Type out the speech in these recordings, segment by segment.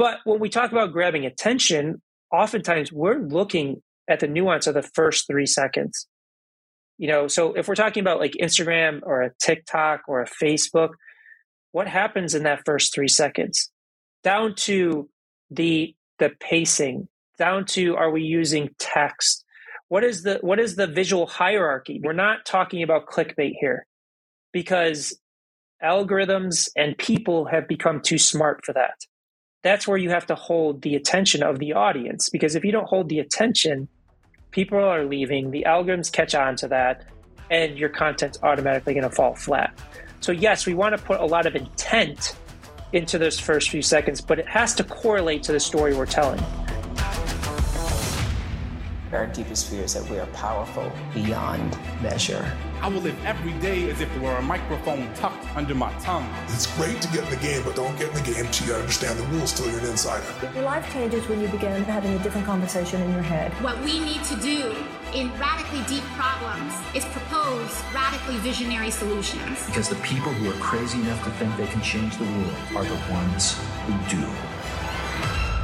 But when we talk about grabbing attention, oftentimes we're looking at the nuance of the first three seconds. You know, so if we're talking about like Instagram or a TikTok or a Facebook, what happens in that first three seconds? Down to the the pacing, down to are we using text? What is the what is the visual hierarchy? We're not talking about clickbait here because algorithms and people have become too smart for that. That's where you have to hold the attention of the audience because if you don't hold the attention, people are leaving, the algorithms catch on to that, and your content's automatically going to fall flat. So, yes, we want to put a lot of intent into those first few seconds, but it has to correlate to the story we're telling. Our deepest fear is that we are powerful beyond measure. I will live every day as if there were a microphone tucked under my tongue. It's great to get in the game, but don't get in the game till you understand the rules till you're an insider. Your life changes when you begin having a different conversation in your head. What we need to do in radically deep problems is propose radically visionary solutions. Because the people who are crazy enough to think they can change the world are the ones who do.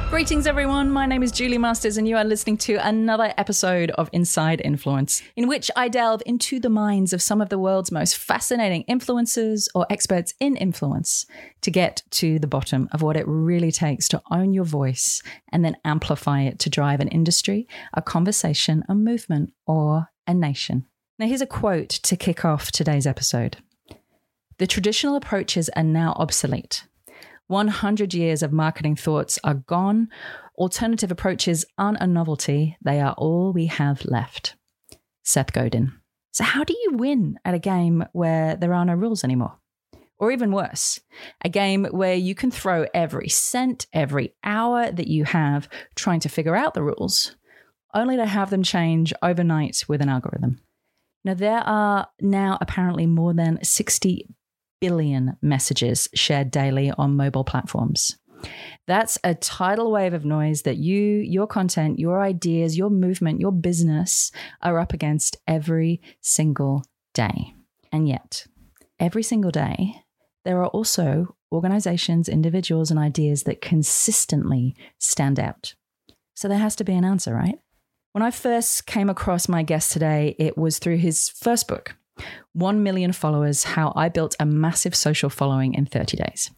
Greetings, everyone. My name is Julie Masters, and you are listening to another episode of Inside Influence, in which I delve into the minds of some of the world's most fascinating influencers or experts in influence to get to the bottom of what it really takes to own your voice and then amplify it to drive an industry, a conversation, a movement, or a nation. Now, here's a quote to kick off today's episode The traditional approaches are now obsolete. 100 years of marketing thoughts are gone. Alternative approaches aren't a novelty, they are all we have left. Seth Godin. So, how do you win at a game where there are no rules anymore? Or even worse, a game where you can throw every cent, every hour that you have trying to figure out the rules, only to have them change overnight with an algorithm. Now, there are now apparently more than 60 billion messages shared daily on mobile platforms. That's a tidal wave of noise that you, your content, your ideas, your movement, your business are up against every single day. And yet, every single day, there are also organizations, individuals, and ideas that consistently stand out. So there has to be an answer, right? When I first came across my guest today, it was through his first book, 1 million followers How I Built a Massive Social Following in 30 Days.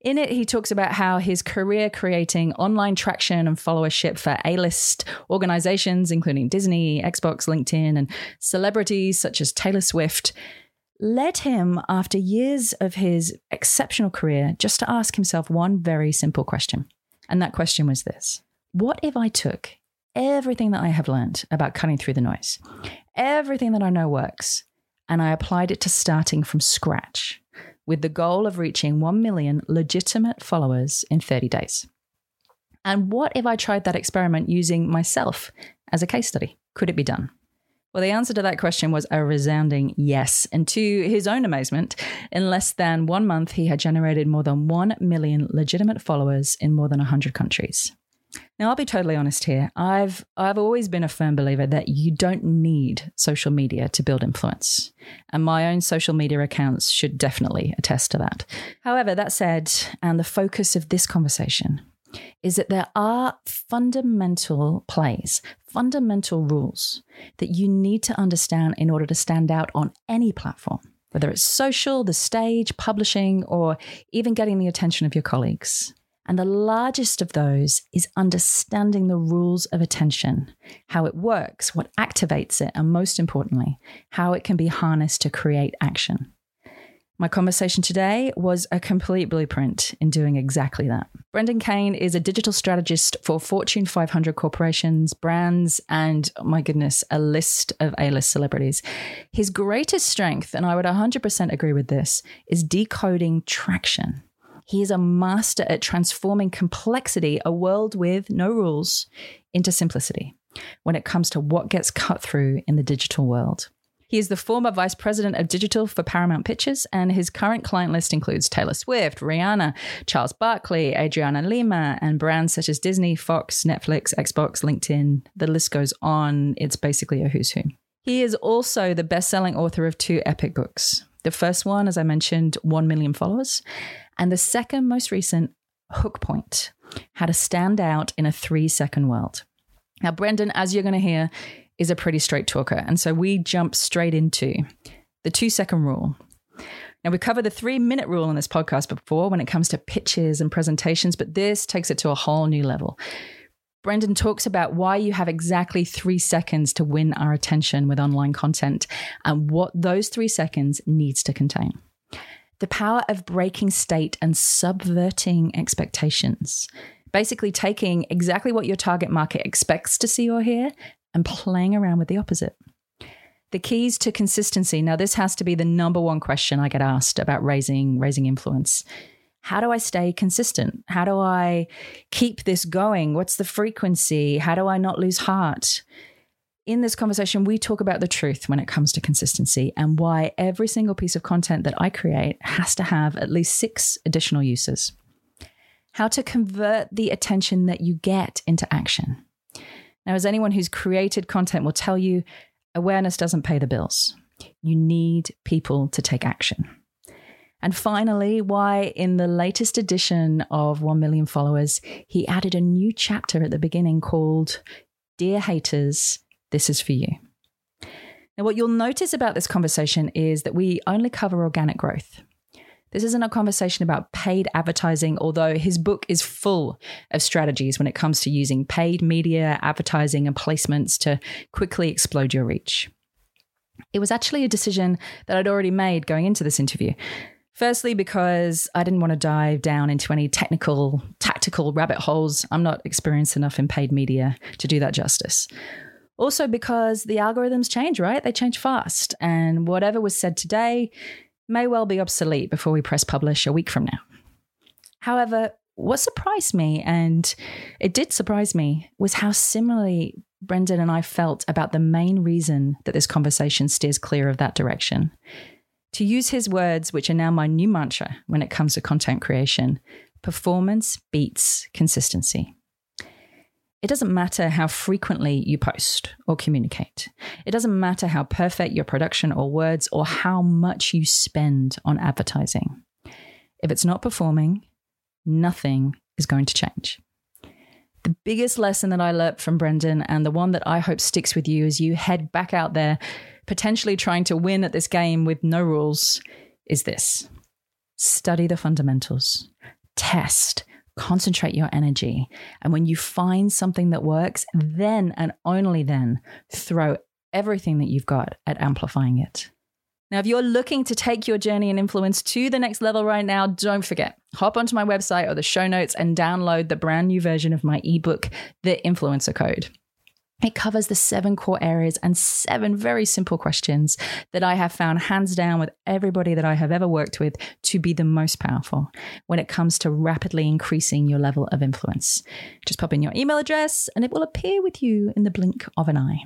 In it, he talks about how his career creating online traction and followership for A list organizations, including Disney, Xbox, LinkedIn, and celebrities such as Taylor Swift, led him, after years of his exceptional career, just to ask himself one very simple question. And that question was this What if I took everything that I have learned about cutting through the noise, everything that I know works, and I applied it to starting from scratch with the goal of reaching 1 million legitimate followers in 30 days. And what if I tried that experiment using myself as a case study? Could it be done? Well, the answer to that question was a resounding yes. And to his own amazement, in less than one month, he had generated more than 1 million legitimate followers in more than 100 countries. Now, I'll be totally honest here. I've I've always been a firm believer that you don't need social media to build influence. And my own social media accounts should definitely attest to that. However, that said, and the focus of this conversation is that there are fundamental plays, fundamental rules that you need to understand in order to stand out on any platform, whether it's social, the stage, publishing, or even getting the attention of your colleagues. And the largest of those is understanding the rules of attention, how it works, what activates it, and most importantly, how it can be harnessed to create action. My conversation today was a complete blueprint in doing exactly that. Brendan Kane is a digital strategist for Fortune 500 corporations, brands, and oh my goodness, a list of A list celebrities. His greatest strength, and I would 100% agree with this, is decoding traction. He is a master at transforming complexity, a world with no rules, into simplicity when it comes to what gets cut through in the digital world. He is the former vice president of digital for Paramount Pictures, and his current client list includes Taylor Swift, Rihanna, Charles Barkley, Adriana Lima, and brands such as Disney, Fox, Netflix, Xbox, LinkedIn. The list goes on. It's basically a who's who. He is also the best selling author of two epic books. The first one, as I mentioned, 1 million followers, and the second most recent, Hook Point, how to stand out in a three second world. Now, Brendan, as you're going to hear, is a pretty straight talker. And so we jump straight into the two second rule. Now, we covered the three minute rule in this podcast before when it comes to pitches and presentations, but this takes it to a whole new level. Brendan talks about why you have exactly three seconds to win our attention with online content and what those three seconds needs to contain. The power of breaking state and subverting expectations. Basically, taking exactly what your target market expects to see or hear and playing around with the opposite. The keys to consistency. Now, this has to be the number one question I get asked about raising raising influence. How do I stay consistent? How do I keep this going? What's the frequency? How do I not lose heart? In this conversation, we talk about the truth when it comes to consistency and why every single piece of content that I create has to have at least six additional uses. How to convert the attention that you get into action. Now, as anyone who's created content will tell you, awareness doesn't pay the bills. You need people to take action. And finally, why in the latest edition of 1 Million Followers, he added a new chapter at the beginning called Dear Haters, This is for You. Now, what you'll notice about this conversation is that we only cover organic growth. This isn't a conversation about paid advertising, although his book is full of strategies when it comes to using paid media, advertising, and placements to quickly explode your reach. It was actually a decision that I'd already made going into this interview. Firstly, because I didn't want to dive down into any technical, tactical rabbit holes. I'm not experienced enough in paid media to do that justice. Also, because the algorithms change, right? They change fast. And whatever was said today may well be obsolete before we press publish a week from now. However, what surprised me, and it did surprise me, was how similarly Brendan and I felt about the main reason that this conversation steers clear of that direction. To use his words, which are now my new mantra when it comes to content creation performance beats consistency. It doesn't matter how frequently you post or communicate. It doesn't matter how perfect your production or words or how much you spend on advertising. If it's not performing, nothing is going to change. The biggest lesson that I learned from Brendan, and the one that I hope sticks with you as you head back out there, potentially trying to win at this game with no rules, is this study the fundamentals, test, concentrate your energy. And when you find something that works, then and only then throw everything that you've got at amplifying it. Now, if you're looking to take your journey and influence to the next level right now, don't forget, hop onto my website or the show notes and download the brand new version of my ebook, The Influencer Code. It covers the seven core areas and seven very simple questions that I have found hands down with everybody that I have ever worked with to be the most powerful when it comes to rapidly increasing your level of influence. Just pop in your email address and it will appear with you in the blink of an eye.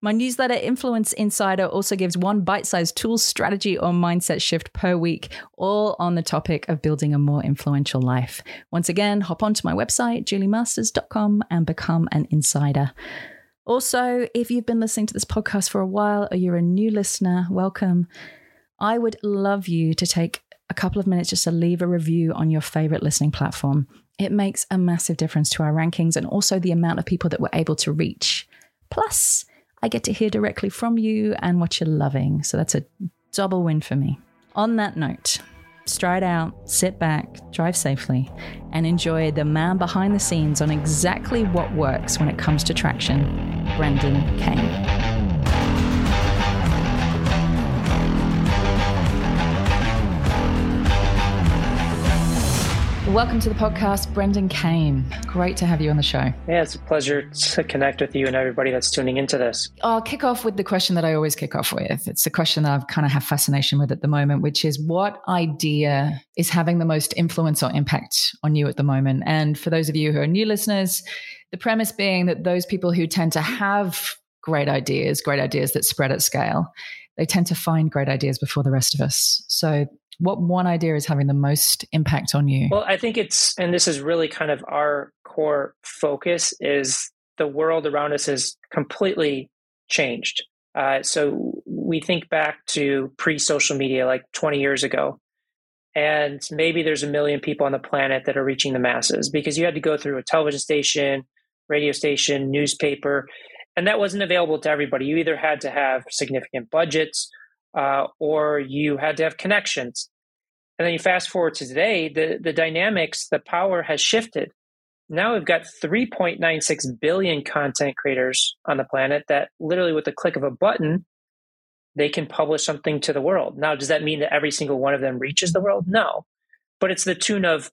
My newsletter, Influence Insider, also gives one bite sized tool, strategy, or mindset shift per week, all on the topic of building a more influential life. Once again, hop onto my website, juliemasters.com, and become an insider. Also, if you've been listening to this podcast for a while or you're a new listener, welcome. I would love you to take a couple of minutes just to leave a review on your favorite listening platform. It makes a massive difference to our rankings and also the amount of people that we're able to reach. Plus, I get to hear directly from you and what you're loving. So that's a double win for me. On that note, stride out, sit back, drive safely, and enjoy the man behind the scenes on exactly what works when it comes to traction, Brendan Kane. Welcome to the podcast, Brendan Kane. Great to have you on the show. Yeah, it's a pleasure to connect with you and everybody that's tuning into this. I'll kick off with the question that I always kick off with. It's a question that I've kind of have fascination with at the moment, which is what idea is having the most influence or impact on you at the moment? And for those of you who are new listeners, the premise being that those people who tend to have great ideas, great ideas that spread at scale, they tend to find great ideas before the rest of us. So what one idea is having the most impact on you? Well, I think it's, and this is really kind of our core focus, is the world around us has completely changed. Uh, so we think back to pre social media, like 20 years ago, and maybe there's a million people on the planet that are reaching the masses because you had to go through a television station, radio station, newspaper, and that wasn't available to everybody. You either had to have significant budgets uh, or you had to have connections. And then you fast forward to today, the, the dynamics, the power has shifted. Now we've got 3.96 billion content creators on the planet that literally with the click of a button, they can publish something to the world. Now, does that mean that every single one of them reaches the world? No. But it's the tune of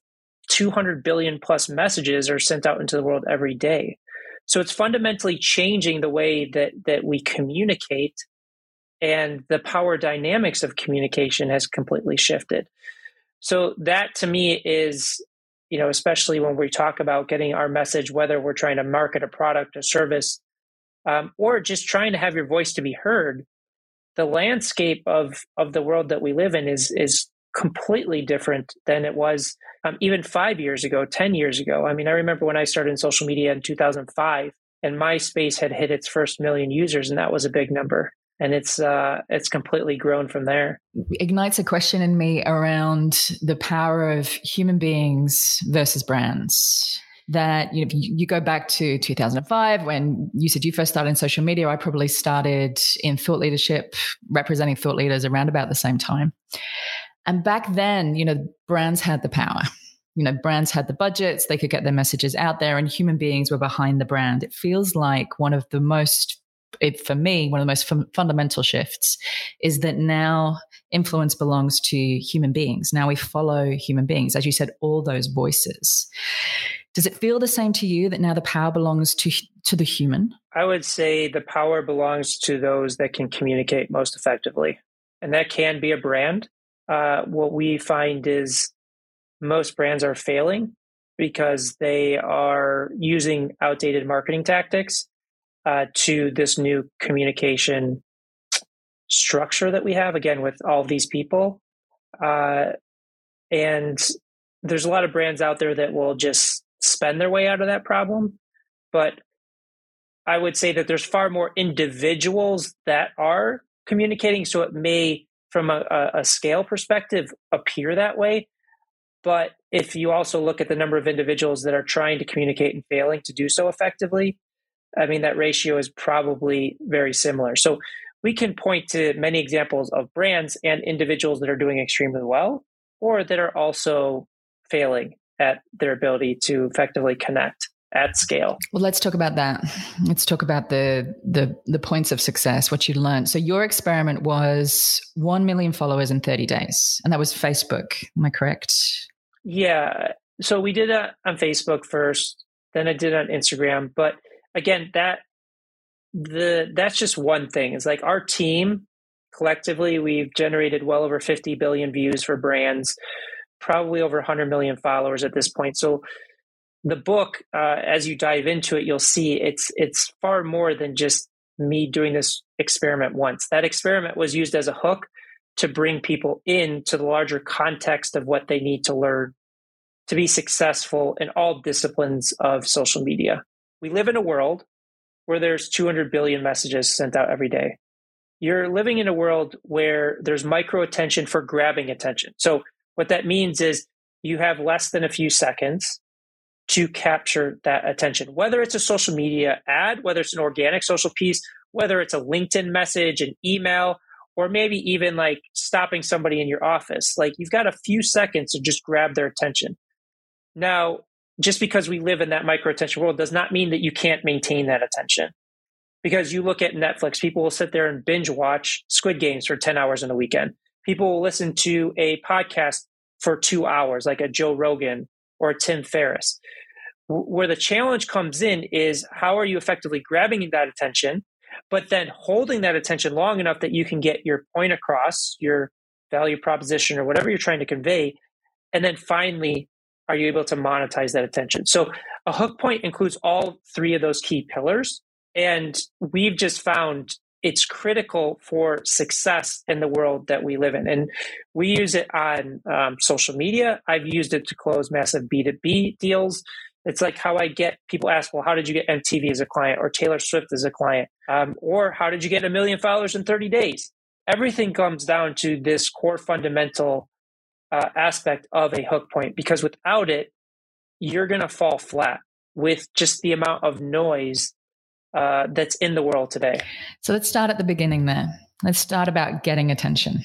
200 billion plus messages are sent out into the world every day. So it's fundamentally changing the way that that we communicate and the power dynamics of communication has completely shifted. So that to me is you know especially when we talk about getting our message whether we're trying to market a product or service um, or just trying to have your voice to be heard the landscape of of the world that we live in is is completely different than it was um, even five years ago, ten years ago. I mean, I remember when I started in social media in 2005, and MySpace had hit its first million users, and that was a big number. And it's uh, it's completely grown from there. Ignites a question in me around the power of human beings versus brands. That you know you go back to 2005 when you said you first started in social media i probably started in thought leadership representing thought leaders around about the same time. And back then you know brands had the power. You know brands had the budgets they could get their messages out there and human beings were behind the brand. It feels like one of the most it, for me, one of the most f- fundamental shifts is that now influence belongs to human beings. Now we follow human beings. As you said, all those voices. Does it feel the same to you that now the power belongs to to the human? I would say the power belongs to those that can communicate most effectively, and that can be a brand. Uh, what we find is most brands are failing because they are using outdated marketing tactics uh, to this new communication structure that we have again with all these people uh, and there's a lot of brands out there that will just spend their way out of that problem. But I would say that there's far more individuals that are communicating. So it may, from a, a scale perspective, appear that way. But if you also look at the number of individuals that are trying to communicate and failing to do so effectively, I mean, that ratio is probably very similar. So we can point to many examples of brands and individuals that are doing extremely well or that are also failing at their ability to effectively connect at scale. Well, let's talk about that. Let's talk about the the the points of success, what you learned. So your experiment was 1 million followers in 30 days, and that was Facebook. Am I correct? Yeah. So we did it on Facebook first, then I did it on Instagram, but again, that the that's just one thing. It's like our team collectively we've generated well over 50 billion views for brands probably over 100 million followers at this point. So the book, uh, as you dive into it, you'll see it's it's far more than just me doing this experiment once. That experiment was used as a hook to bring people into the larger context of what they need to learn to be successful in all disciplines of social media. We live in a world where there's 200 billion messages sent out every day. You're living in a world where there's micro attention for grabbing attention. So what that means is you have less than a few seconds to capture that attention, whether it's a social media ad, whether it's an organic social piece, whether it's a LinkedIn message, an email, or maybe even like stopping somebody in your office. Like you've got a few seconds to just grab their attention. Now, just because we live in that micro attention world does not mean that you can't maintain that attention. Because you look at Netflix, people will sit there and binge watch Squid Games for 10 hours in a weekend people will listen to a podcast for two hours, like a Joe Rogan or a Tim Ferriss. Where the challenge comes in is how are you effectively grabbing that attention, but then holding that attention long enough that you can get your point across, your value proposition, or whatever you're trying to convey. And then finally, are you able to monetize that attention? So a hook point includes all three of those key pillars. And we've just found it's critical for success in the world that we live in. And we use it on um, social media. I've used it to close massive B2B deals. It's like how I get people ask, well, how did you get MTV as a client or Taylor Swift as a client? Um, or how did you get a million followers in 30 days? Everything comes down to this core fundamental uh, aspect of a hook point because without it, you're going to fall flat with just the amount of noise uh, that's in the world today. So let's start at the beginning there. Let's start about getting attention,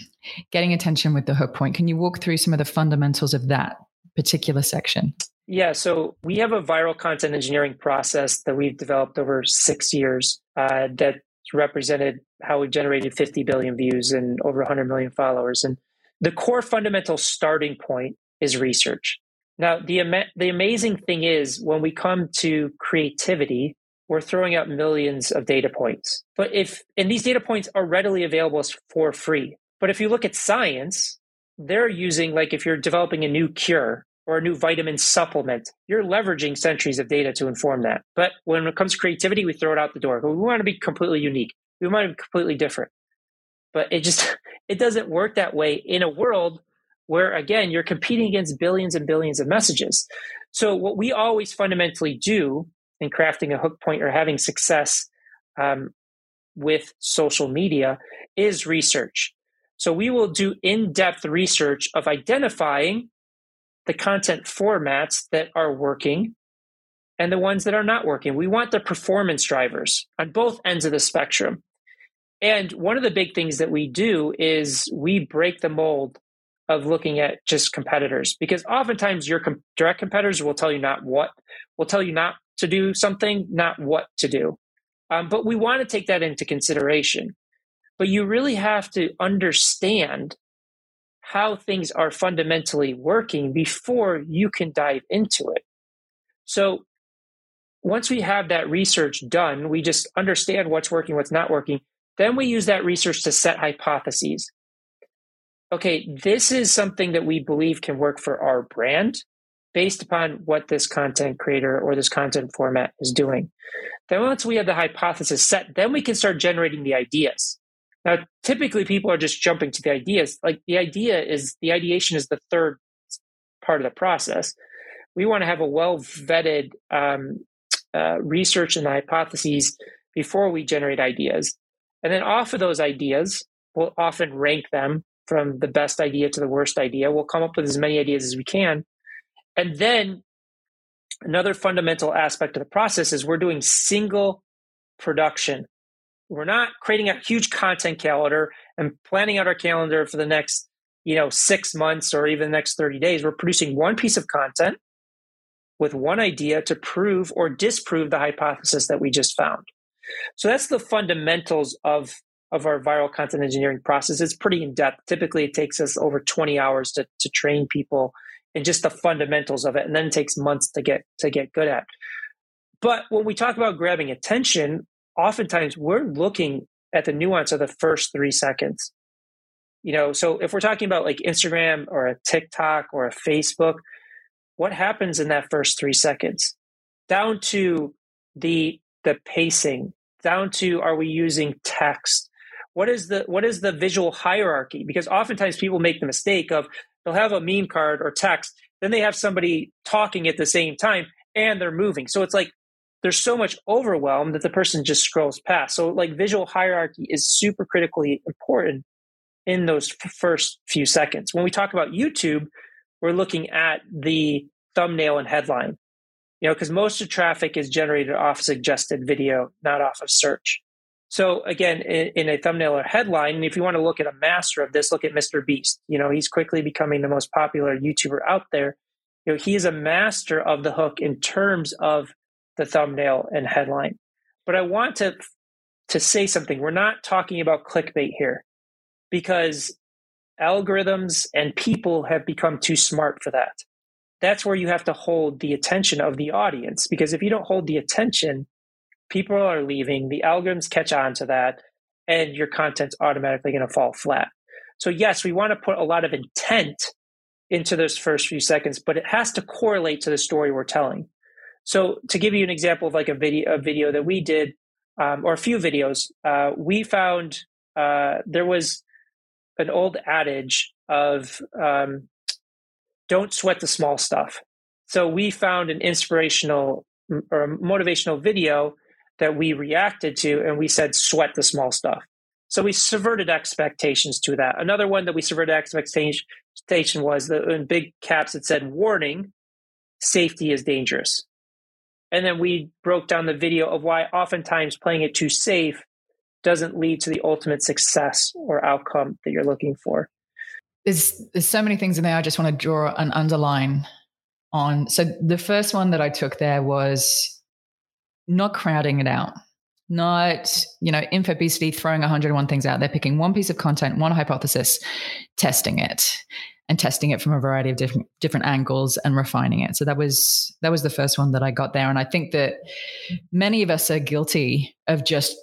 getting attention with the hook point. Can you walk through some of the fundamentals of that particular section? Yeah, so we have a viral content engineering process that we've developed over six years uh, that represented how we've generated 50 billion views and over 100 million followers. And the core fundamental starting point is research. Now, the, ama- the amazing thing is when we come to creativity, we're throwing out millions of data points. But if, and these data points are readily available for free. But if you look at science, they're using, like, if you're developing a new cure or a new vitamin supplement, you're leveraging centuries of data to inform that. But when it comes to creativity, we throw it out the door. We want to be completely unique. We want to be completely different. But it just, it doesn't work that way in a world where again you're competing against billions and billions of messages. So what we always fundamentally do in crafting a hook point or having success um, with social media is research. So we will do in-depth research of identifying the content formats that are working and the ones that are not working. We want the performance drivers on both ends of the spectrum and one of the big things that we do is we break the mold of looking at just competitors because oftentimes your com- direct competitors will tell you not what will tell you not to do something not what to do. Um, but we want to take that into consideration. But you really have to understand how things are fundamentally working before you can dive into it. So once we have that research done we just understand what's working what's not working then we use that research to set hypotheses okay, this is something that we believe can work for our brand based upon what this content creator or this content format is doing. Then once we have the hypothesis set, then we can start generating the ideas. Now, typically people are just jumping to the ideas. Like the idea is the ideation is the third part of the process. We want to have a well vetted um, uh, research and hypotheses before we generate ideas. And then off of those ideas, we'll often rank them from the best idea to the worst idea. We'll come up with as many ideas as we can. And then another fundamental aspect of the process is we're doing single production. We're not creating a huge content calendar and planning out our calendar for the next, you know, 6 months or even the next 30 days. We're producing one piece of content with one idea to prove or disprove the hypothesis that we just found. So that's the fundamentals of of our viral content engineering process. It's pretty in depth. Typically, it takes us over 20 hours to, to train people in just the fundamentals of it, and then it takes months to get to get good at. But when we talk about grabbing attention, oftentimes we're looking at the nuance of the first three seconds. You know, so if we're talking about like Instagram or a TikTok or a Facebook, what happens in that first three seconds? Down to the the pacing, down to are we using text? what is the what is the visual hierarchy? Because oftentimes people make the mistake of they'll have a meme card or text then they have somebody talking at the same time and they're moving. So it's like there's so much overwhelm that the person just scrolls past. So like visual hierarchy is super critically important in those f- first few seconds. When we talk about youtube we're looking at the thumbnail and headline you know because most of traffic is generated off suggested video not off of search so again, in, in, a thumbnail or headline, and if you want to look at a master of this, look at Mr. Beast. You know, he's quickly becoming the most popular YouTuber out there. You know, he is a master of the hook in terms of the thumbnail and headline. But I want to to say something. We're not talking about clickbait here because algorithms and people have become too smart for that. That's where you have to hold the attention of the audience because if you don't hold the attention, people are leaving, the algorithms catch on to that, and your content's automatically going to fall flat. So, yes, we want to put a lot of intent into those first few seconds, but it has to correlate to the story we're telling. So, to give you an example of like a video, a video that we did, um, or a few videos, uh, we found uh, there was an old adage of um, "Don't sweat the small stuff." So, we found an inspirational or a motivational video that we reacted to and we said sweat the small stuff so we subverted expectations to that another one that we subverted expectations station was that in big caps it said warning, safety is dangerous. And then we broke down the video of why oftentimes playing it too safe doesn't lead to the ultimate success or outcome that you're looking for. There's there's so many things in there I just want to draw an underline on. So the first one that I took there was not crowding it out. Not, you know, infobesity throwing 101 things out there, picking one piece of content, one hypothesis, testing it and testing it from a variety of different different angles and refining it. So that was that was the first one that I got there, and I think that many of us are guilty of just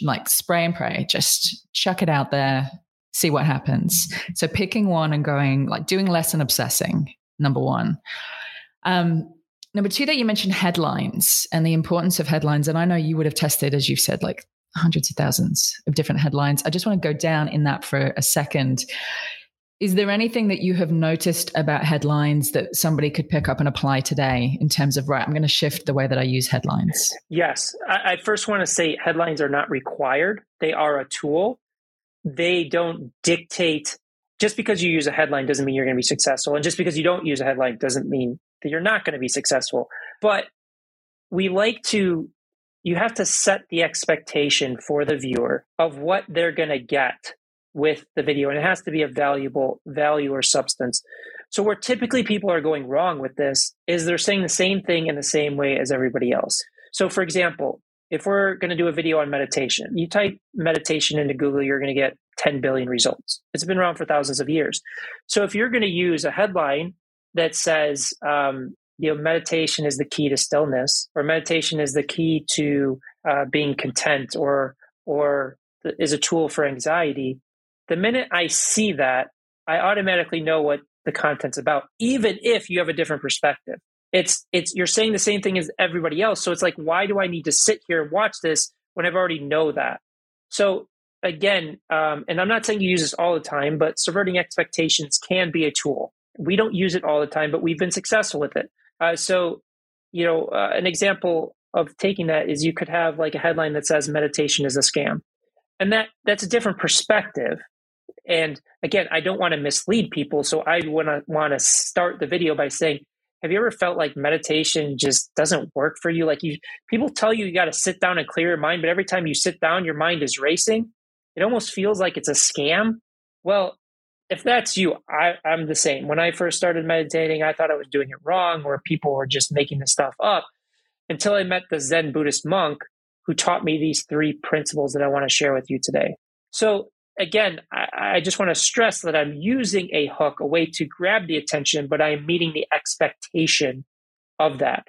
like spray and pray, just chuck it out there, see what happens. So picking one and going like doing less and obsessing. Number one. Um, number two, that you mentioned headlines and the importance of headlines, and I know you would have tested, as you've said, like hundreds of thousands of different headlines. I just want to go down in that for a second is there anything that you have noticed about headlines that somebody could pick up and apply today in terms of, right, I'm going to shift the way that I use headlines? Yes. I, I first want to say headlines are not required, they are a tool. They don't dictate, just because you use a headline doesn't mean you're going to be successful. And just because you don't use a headline doesn't mean that you're not going to be successful. But we like to, you have to set the expectation for the viewer of what they're going to get with the video and it has to be a valuable value or substance so where typically people are going wrong with this is they're saying the same thing in the same way as everybody else so for example if we're going to do a video on meditation you type meditation into google you're going to get 10 billion results it's been around for thousands of years so if you're going to use a headline that says um, you know meditation is the key to stillness or meditation is the key to uh, being content or or is a tool for anxiety the minute I see that, I automatically know what the content's about, even if you have a different perspective. It's it's you're saying the same thing as everybody else. So it's like, why do I need to sit here and watch this when I've already know that? So again, um, and I'm not saying you use this all the time, but subverting expectations can be a tool. We don't use it all the time, but we've been successful with it. Uh, so, you know, uh, an example of taking that is you could have like a headline that says meditation is a scam, and that that's a different perspective. And again, I don't want to mislead people. So I want to want to start the video by saying, have you ever felt like meditation just doesn't work for you? Like you people tell you you got to sit down and clear your mind, but every time you sit down, your mind is racing. It almost feels like it's a scam. Well, if that's you, I, I'm the same. When I first started meditating, I thought I was doing it wrong, or people were just making the stuff up until I met the Zen Buddhist monk who taught me these three principles that I want to share with you today. So again, I, I just want to stress that I'm using a hook, a way to grab the attention, but I am meeting the expectation of that.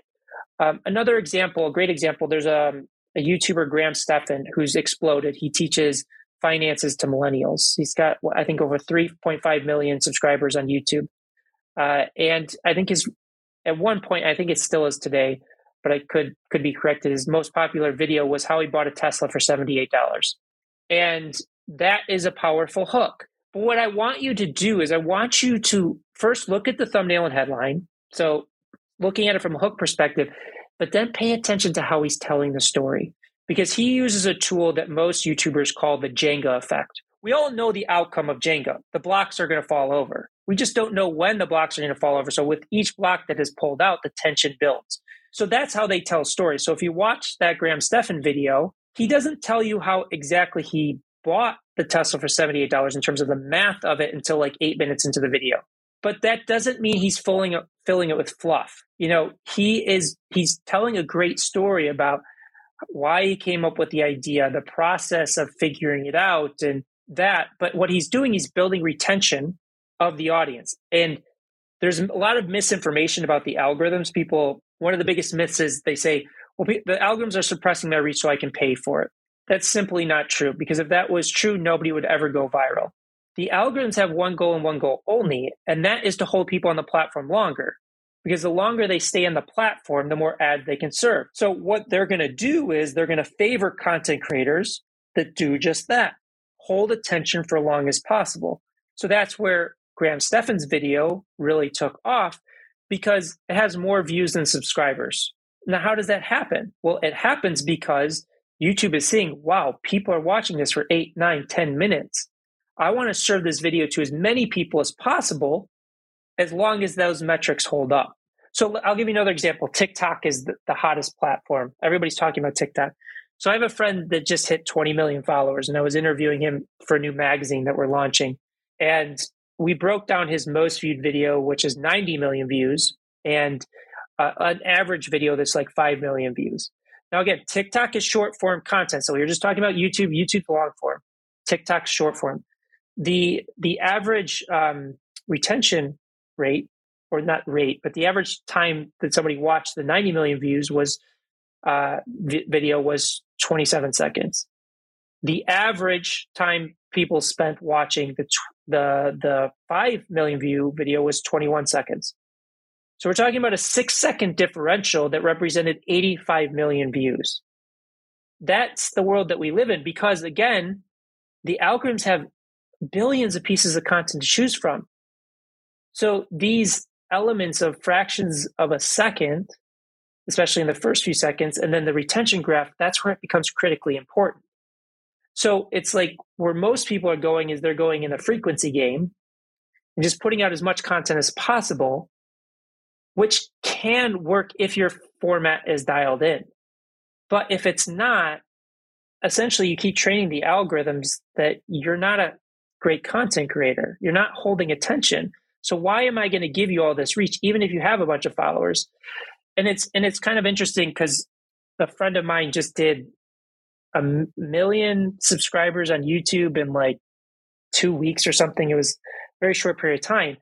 Um, another example, a great example, there's a, a YouTuber, Graham Stephan, who's exploded. He teaches finances to millennials. He's got, I think, over 3.5 million subscribers on YouTube. Uh, and I think his, at one point, I think it still is today, but I could could be corrected. His most popular video was how he bought a Tesla for $78. And that is a powerful hook. But what I want you to do is I want you to first look at the thumbnail and headline. So looking at it from a hook perspective, but then pay attention to how he's telling the story because he uses a tool that most YouTubers call the Jenga effect. We all know the outcome of Jenga. The blocks are going to fall over. We just don't know when the blocks are going to fall over. So with each block that is pulled out, the tension builds. So that's how they tell stories. So if you watch that Graham Stephan video, he doesn't tell you how exactly he bought the Tesla for $78 in terms of the math of it until like eight minutes into the video. But that doesn't mean he's filling it, filling it with fluff. You know, he is, he's telling a great story about why he came up with the idea, the process of figuring it out and that. But what he's doing, he's building retention of the audience. And there's a lot of misinformation about the algorithms. People, one of the biggest myths is they say, well, the algorithms are suppressing my reach so I can pay for it. That's simply not true because if that was true, nobody would ever go viral. The algorithms have one goal and one goal only, and that is to hold people on the platform longer. Because the longer they stay on the platform, the more ads they can serve. So, what they're going to do is they're going to favor content creators that do just that hold attention for as long as possible. So, that's where Graham Stephan's video really took off because it has more views than subscribers. Now, how does that happen? Well, it happens because YouTube is seeing, wow, people are watching this for eight, nine, ten minutes. I want to serve this video to as many people as possible as long as those metrics hold up. So I'll give you another example. TikTok is the, the hottest platform. Everybody's talking about TikTok. So I have a friend that just hit 20 million followers, and I was interviewing him for a new magazine that we're launching. And we broke down his most viewed video, which is 90 million views, and uh, an average video that's like 5 million views. Now, again, TikTok is short form content. So we are just talking about YouTube, YouTube long form, TikTok short form. The, the average um, retention rate, or not rate, but the average time that somebody watched the 90 million views was uh, video was 27 seconds. The average time people spent watching the the the 5 million view video was 21 seconds. So we're talking about a 6 second differential that represented 85 million views. That's the world that we live in because again, the algorithms have billions of pieces of content to choose from. So these elements of fractions of a second, especially in the first few seconds, and then the retention graph, that's where it becomes critically important. So it's like where most people are going is they're going in a frequency game and just putting out as much content as possible, which can work if your format is dialed in. But if it's not, essentially you keep training the algorithms that you're not a great content creator. You're not holding attention. So why am I going to give you all this reach, even if you have a bunch of followers? And it's and it's kind of interesting because a friend of mine just did a million subscribers on YouTube in like two weeks or something. It was a very short period of time.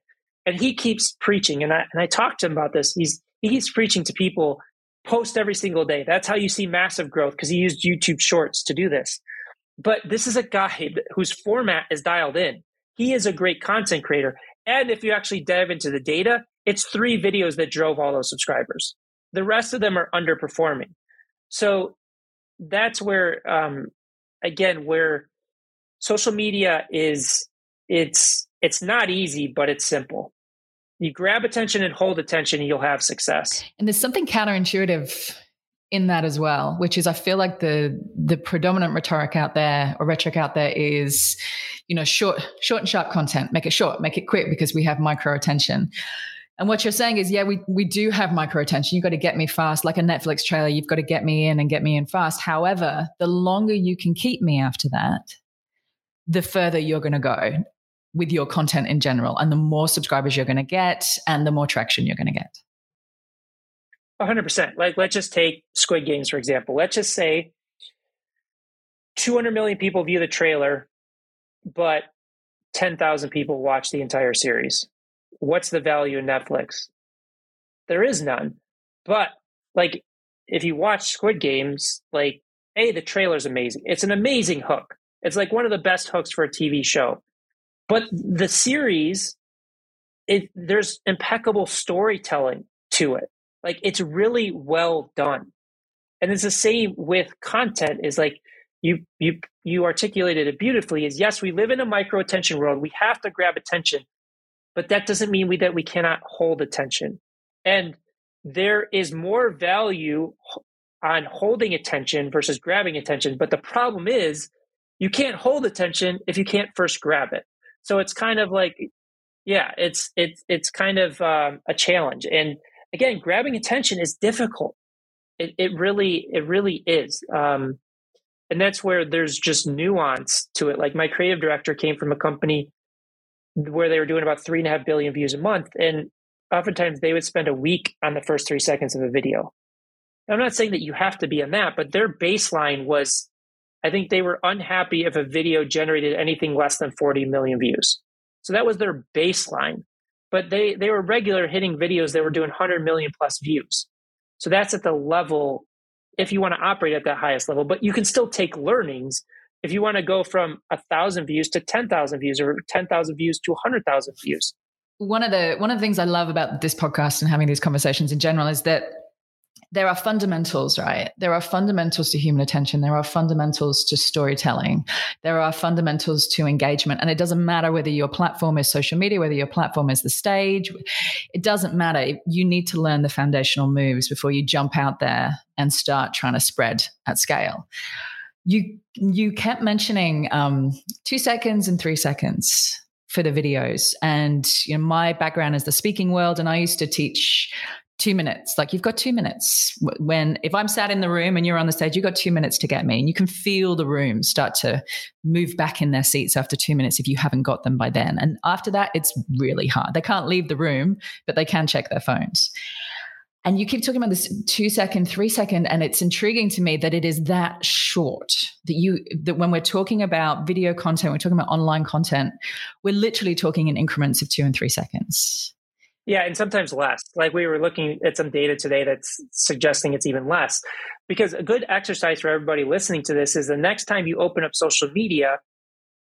And he keeps preaching. And I and I talked to him about this. He's he keeps preaching to people, post every single day. That's how you see massive growth because he used YouTube shorts to do this. But this is a guy whose format is dialed in. He is a great content creator. And if you actually dive into the data, it's three videos that drove all those subscribers. The rest of them are underperforming. So that's where um, again where social media is it's it's not easy but it's simple you grab attention and hold attention and you'll have success and there's something counterintuitive in that as well which is i feel like the the predominant rhetoric out there or rhetoric out there is you know short short and sharp content make it short make it quick because we have micro attention and what you're saying is, yeah, we, we do have micro attention. You've got to get me fast, like a Netflix trailer. You've got to get me in and get me in fast. However, the longer you can keep me after that, the further you're going to go with your content in general, and the more subscribers you're going to get, and the more traction you're going to get. 100%. Like, let's just take Squid Games, for example. Let's just say 200 million people view the trailer, but 10,000 people watch the entire series what's the value in Netflix? There is none. But like if you watch Squid Games, like A, the trailer's amazing. It's an amazing hook. It's like one of the best hooks for a TV show. But the series, it there's impeccable storytelling to it. Like it's really well done. And it's the same with content is like you you you articulated it beautifully is yes, we live in a micro attention world. We have to grab attention, but that doesn't mean we, that we cannot hold attention. And there is more value on holding attention versus grabbing attention. But the problem is you can't hold attention if you can't first grab it. So it's kind of like, yeah, it's it's it's kind of um, a challenge. And again, grabbing attention is difficult. It it really it really is. Um, and that's where there's just nuance to it. Like my creative director came from a company where they were doing about three and a half billion views a month. And oftentimes they would spend a week on the first three seconds of a video. I'm not saying that you have to be on that, but their baseline was I think they were unhappy if a video generated anything less than 40 million views. So that was their baseline. But they they were regular hitting videos that were doing 100 million plus views. So that's at the level if you want to operate at that highest level, but you can still take learnings if you want to go from a thousand views to 10,000 views or 10,000 views to 100,000 views. One of the one of the things I love about this podcast and having these conversations in general is that there are fundamentals, right? There are fundamentals to human attention. There are fundamentals to storytelling. There are fundamentals to engagement. And it doesn't matter whether your platform is social media, whether your platform is the stage. It doesn't matter. You need to learn the foundational moves before you jump out there and start trying to spread at scale. you you kept mentioning um, two seconds and three seconds for the videos, and you know my background is the speaking world, and I used to teach two minutes. Like you've got two minutes. When if I'm sat in the room and you're on the stage, you've got two minutes to get me, and you can feel the room start to move back in their seats after two minutes if you haven't got them by then. And after that, it's really hard. They can't leave the room, but they can check their phones. And you keep talking about this two second, three second, and it's intriguing to me that it is that short that you that when we're talking about video content, we're talking about online content, we're literally talking in increments of two and three seconds. Yeah, and sometimes less. Like we were looking at some data today that's suggesting it's even less. Because a good exercise for everybody listening to this is the next time you open up social media,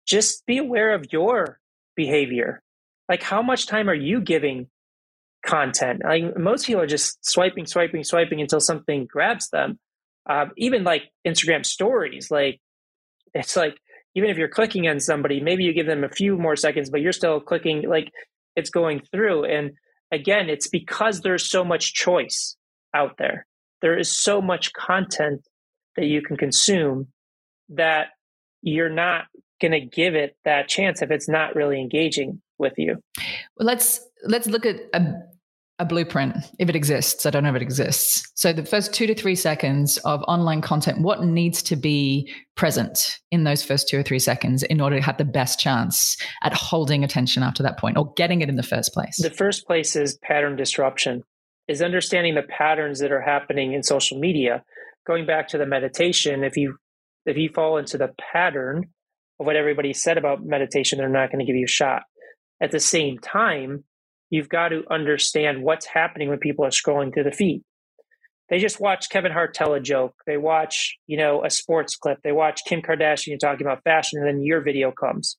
just be aware of your behavior. Like how much time are you giving content? Like most people are just swiping, swiping, swiping until something grabs them. Um, even like Instagram stories, like it's like even if you're clicking on somebody, maybe you give them a few more seconds, but you're still clicking. Like it's going through. And again, it's because there's so much choice out there. There is so much content that you can consume that you're not going to give it that chance if it's not really engaging with you. Well, let's let's look at a a blueprint if it exists. I don't know if it exists. So the first two to three seconds of online content, what needs to be present in those first two or three seconds in order to have the best chance at holding attention after that point or getting it in the first place? The first place is pattern disruption, is understanding the patterns that are happening in social media. Going back to the meditation, if you if you fall into the pattern of what everybody said about meditation, they're not going to give you a shot. At the same time, you've got to understand what's happening when people are scrolling through the feed. They just watch Kevin Hart tell a joke. They watch, you know, a sports clip. They watch Kim Kardashian talking about fashion, and then your video comes.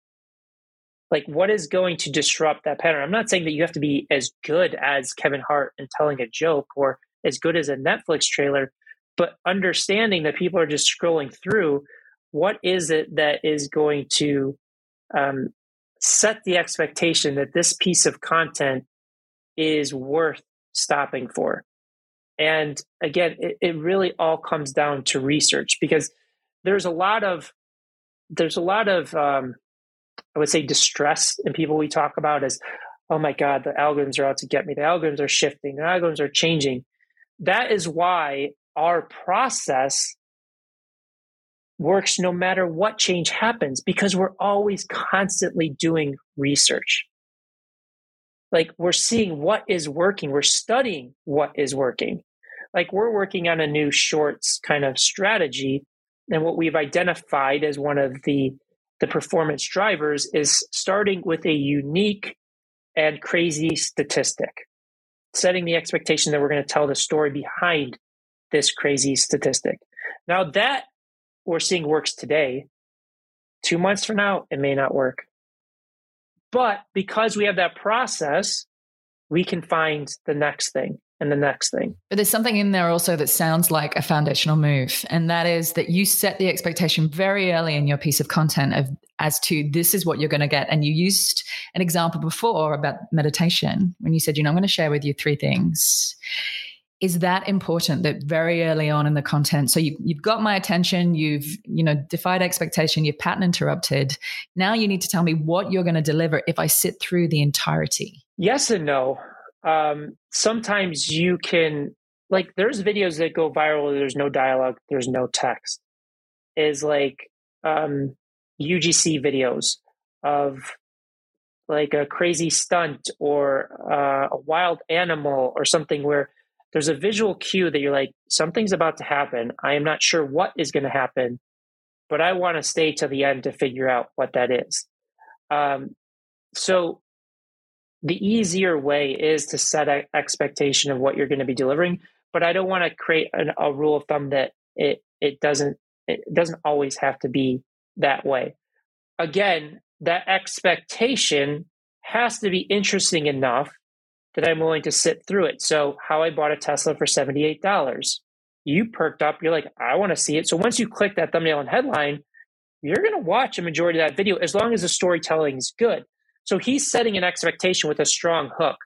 Like, what is going to disrupt that pattern? I'm not saying that you have to be as good as Kevin Hart in telling a joke or as good as a Netflix trailer, but understanding that people are just scrolling through, what is it that is going to um, set the expectation that this piece of content is worth stopping for. And again, it, it, really all comes down to research because there's a lot of there's a lot of um, I would say distress in people we talk about as, oh my God, the algorithms are out to get me. The algorithms are shifting. The algorithms are changing. That is why our process works no matter what change happens because we're always constantly doing research. Like we're seeing what is working, we're studying what is working. Like we're working on a new shorts kind of strategy. And what we've identified as one of the, the performance drivers is starting with a unique and crazy statistic, setting the expectation that we're going to tell the story behind this crazy statistic. Now, that we're seeing works today, two months from now, it may not work. But because we have that process, we can find the next thing and the next thing. But there's something in there also that sounds like a foundational move. And that is that you set the expectation very early in your piece of content of as to this is what you're going to get. And you used an example before about meditation when you said, you know, I'm going to share with you three things is that important that very early on in the content? So you, you've got my attention you've you know defied expectation you've pattern interrupted. Now you need to tell me what you're going to deliver if i sit through the entirety. Yes and no. Um, sometimes you can like there's videos that go viral there's no dialogue there's no text. Is like um, ugc videos of like a crazy stunt or uh, a wild animal or something where there's a visual cue that you're like, something's about to happen. I am not sure what is going to happen, but I want to stay to the end to figure out what that is. Um, so the easier way is to set an expectation of what you're going to be delivering, but I don't want to create an, a rule of thumb that it it doesn't it doesn't always have to be that way. Again, that expectation has to be interesting enough that I'm willing to sit through it. So, how I bought a Tesla for $78. You perked up, you're like, I want to see it. So, once you click that thumbnail and headline, you're going to watch a majority of that video as long as the storytelling is good. So, he's setting an expectation with a strong hook.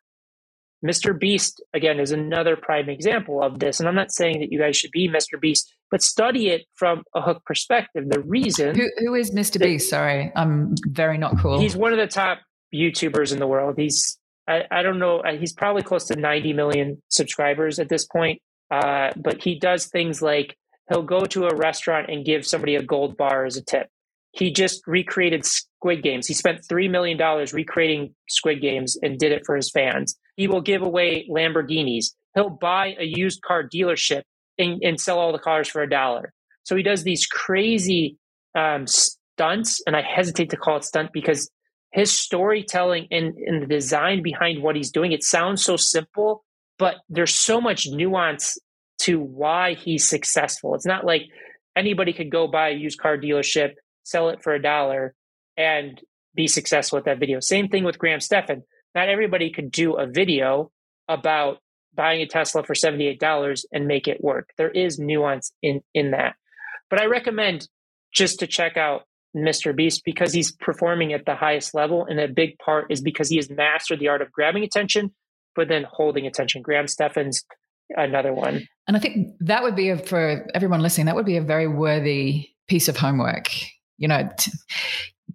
Mr. Beast, again, is another prime example of this. And I'm not saying that you guys should be Mr. Beast, but study it from a hook perspective. The reason who, who is Mr. Beast? Sorry, I'm very not cool. He's one of the top YouTubers in the world. He's I, I don't know. He's probably close to 90 million subscribers at this point. Uh, but he does things like he'll go to a restaurant and give somebody a gold bar as a tip. He just recreated Squid Games. He spent $3 million recreating Squid Games and did it for his fans. He will give away Lamborghinis. He'll buy a used car dealership and, and sell all the cars for a dollar. So he does these crazy um, stunts, and I hesitate to call it stunt because his storytelling and, and the design behind what he's doing, it sounds so simple, but there's so much nuance to why he's successful. It's not like anybody could go buy a used car dealership, sell it for a dollar, and be successful with that video. Same thing with Graham Stephan. Not everybody could do a video about buying a Tesla for $78 and make it work. There is nuance in in that. But I recommend just to check out Mr. Beast because he's performing at the highest level. And a big part is because he has mastered the art of grabbing attention, but then holding attention. Graham Stephan's another one. And I think that would be a, for everyone listening, that would be a very worthy piece of homework. You know, t-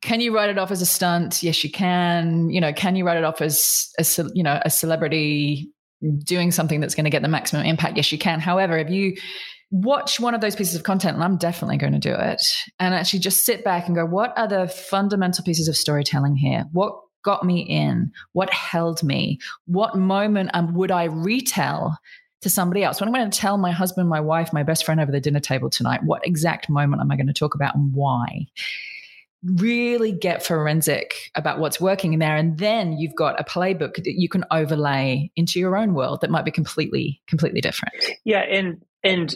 can you write it off as a stunt? Yes, you can. You know, can you write it off as a you know a celebrity doing something that's going to get the maximum impact? Yes, you can. However, if you watch one of those pieces of content, and I'm definitely going to do it, and actually just sit back and go, what are the fundamental pieces of storytelling here? What got me in? What held me? What moment um, would I retell to somebody else? When I'm going to tell my husband, my wife, my best friend over the dinner table tonight, what exact moment am I going to talk about and why? Really get forensic about what's working in there. And then you've got a playbook that you can overlay into your own world that might be completely, completely different. Yeah. And, and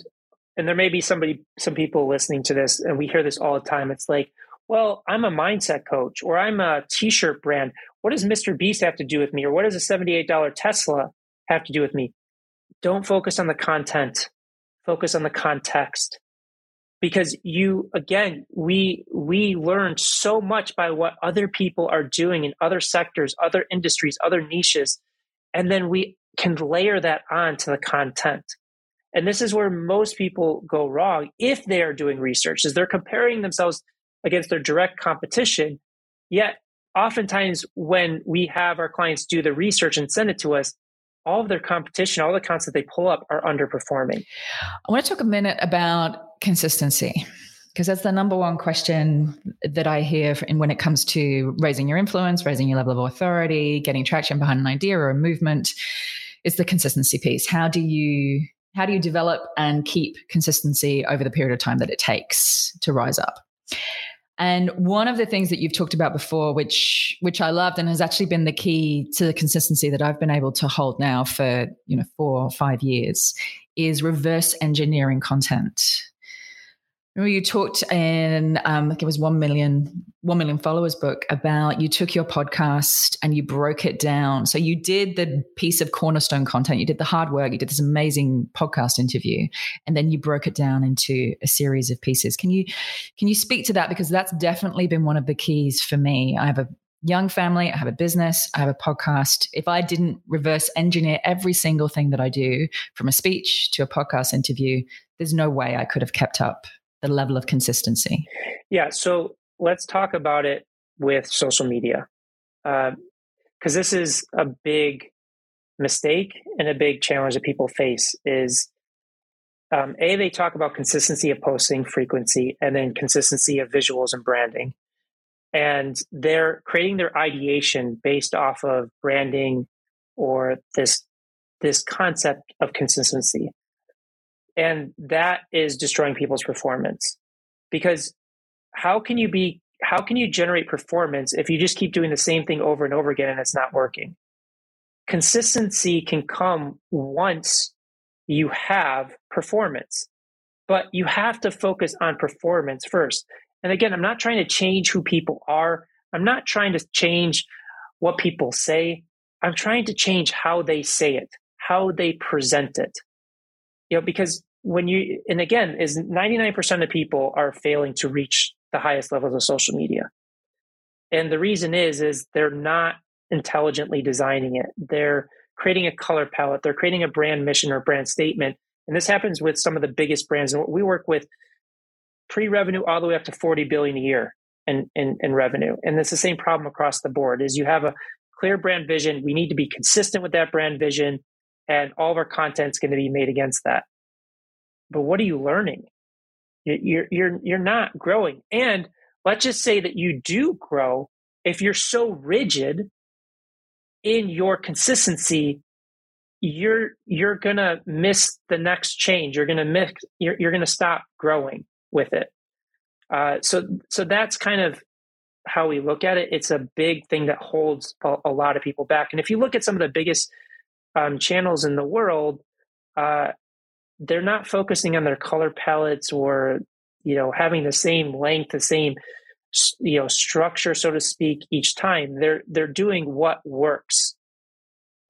and there may be somebody some people listening to this and we hear this all the time. It's like well i'm a mindset coach or i'm a t-shirt brand. What does mr beast have to do with me? Or what does a $78 tesla have to do with me? Don't focus on the content. Focus on the context. Because you again we we learn so much by what other people are doing in other sectors other industries other niches and then we can layer that on to the content and this is where most people go wrong if they are doing research, is they're comparing themselves against their direct competition. Yet, oftentimes, when we have our clients do the research and send it to us, all of their competition, all the accounts that they pull up are underperforming. I want to talk a minute about consistency because that's the number one question that I hear when it comes to raising your influence, raising your level of authority, getting traction behind an idea or a movement. It's the consistency piece. How do you how do you develop and keep consistency over the period of time that it takes to rise up? And one of the things that you've talked about before, which which I loved and has actually been the key to the consistency that I've been able to hold now for you know four or five years, is reverse engineering content. Remember you talked in um, it was one million one million followers book about you took your podcast and you broke it down. So you did the piece of cornerstone content, you did the hard work, you did this amazing podcast interview, and then you broke it down into a series of pieces. Can you can you speak to that because that's definitely been one of the keys for me. I have a young family, I have a business, I have a podcast. If I didn't reverse engineer every single thing that I do from a speech to a podcast interview, there's no way I could have kept up the level of consistency? Yeah. So let's talk about it with social media. Because uh, this is a big mistake and a big challenge that people face is um, a they talk about consistency of posting frequency and then consistency of visuals and branding and they're creating their ideation based off of branding or this this concept of consistency and that is destroying people's performance. Because how can you be how can you generate performance if you just keep doing the same thing over and over again and it's not working? Consistency can come once you have performance. But you have to focus on performance first. And again i'm not trying to change who people are. I'm not trying to change what people say. I'm trying to change how they say it how they present it you know because when you and again is 99% of people are failing to reach the highest levels of social media and the reason is is they're not intelligently designing it they're creating a color palette they're creating a brand mission or brand statement And this happens with some of the biggest brands. And what we work with pre-revenue all the way up to 40 billion a year in, in, in revenue. And it's the same problem across the board is you have a clear brand vision. We need to be consistent with that brand vision and all of our content is going to be made against that. But what are you learning? You're, you're, you're not growing. And let's just say that you do grow. If you're so rigid in your consistency, you're you're gonna miss the next change. You're gonna miss. You're you're gonna stop growing with it. Uh, so so that's kind of how we look at it. It's a big thing that holds a, a lot of people back. And if you look at some of the biggest um, channels in the world, uh, they're not focusing on their color palettes or you know having the same length, the same you know structure, so to speak, each time. They're they're doing what works,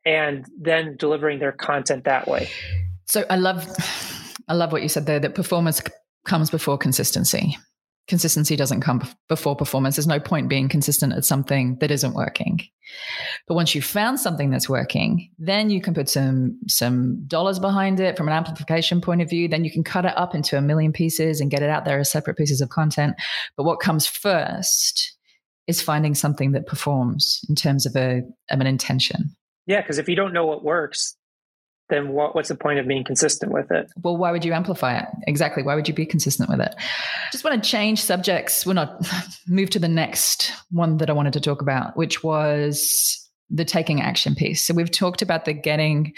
and then delivering their content that way. So I love, I love what you said there. That performance comes before consistency. Consistency doesn't come before performance. There's no point being consistent at something that isn't working. But once you've found something that's working, then you can put some some dollars behind it from an amplification point of view. Then you can cut it up into a million pieces and get it out there as separate pieces of content. But what comes first is finding something that performs in terms of a of an intention. Yeah, because if you don't know what works, then what, what's the point of being consistent with it? Well, why would you amplify it? Exactly. Why would you be consistent with it? Just want to change subjects. We're not move to the next one that I wanted to talk about, which was the taking action piece. So we've talked about the getting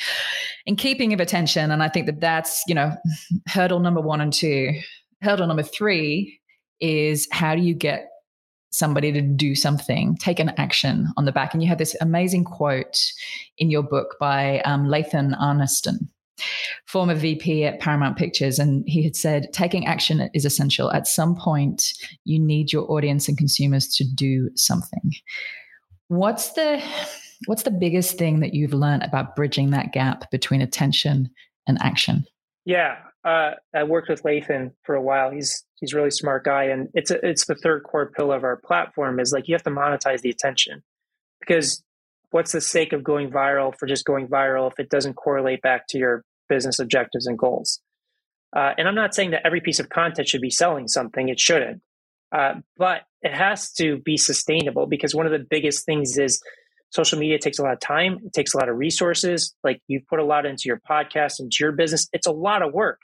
and keeping of attention. And I think that that's, you know, hurdle number one and two. Hurdle number three is how do you get somebody to do something, take an action on the back. And you have this amazing quote in your book by um, Lathan Arniston, former VP at Paramount Pictures. And he had said, taking action is essential. At some point, you need your audience and consumers to do something. What's the what's the biggest thing that you've learned about bridging that gap between attention and action? Yeah, uh, I worked with Lathan for a while. He's he's a really smart guy, and it's a, it's the third core pillar of our platform is like you have to monetize the attention. Because what's the sake of going viral for just going viral if it doesn't correlate back to your business objectives and goals? Uh, and I'm not saying that every piece of content should be selling something; it shouldn't, uh, but it has to be sustainable because one of the biggest things is social media takes a lot of time. It takes a lot of resources. Like you've put a lot into your podcast into your business. It's a lot of work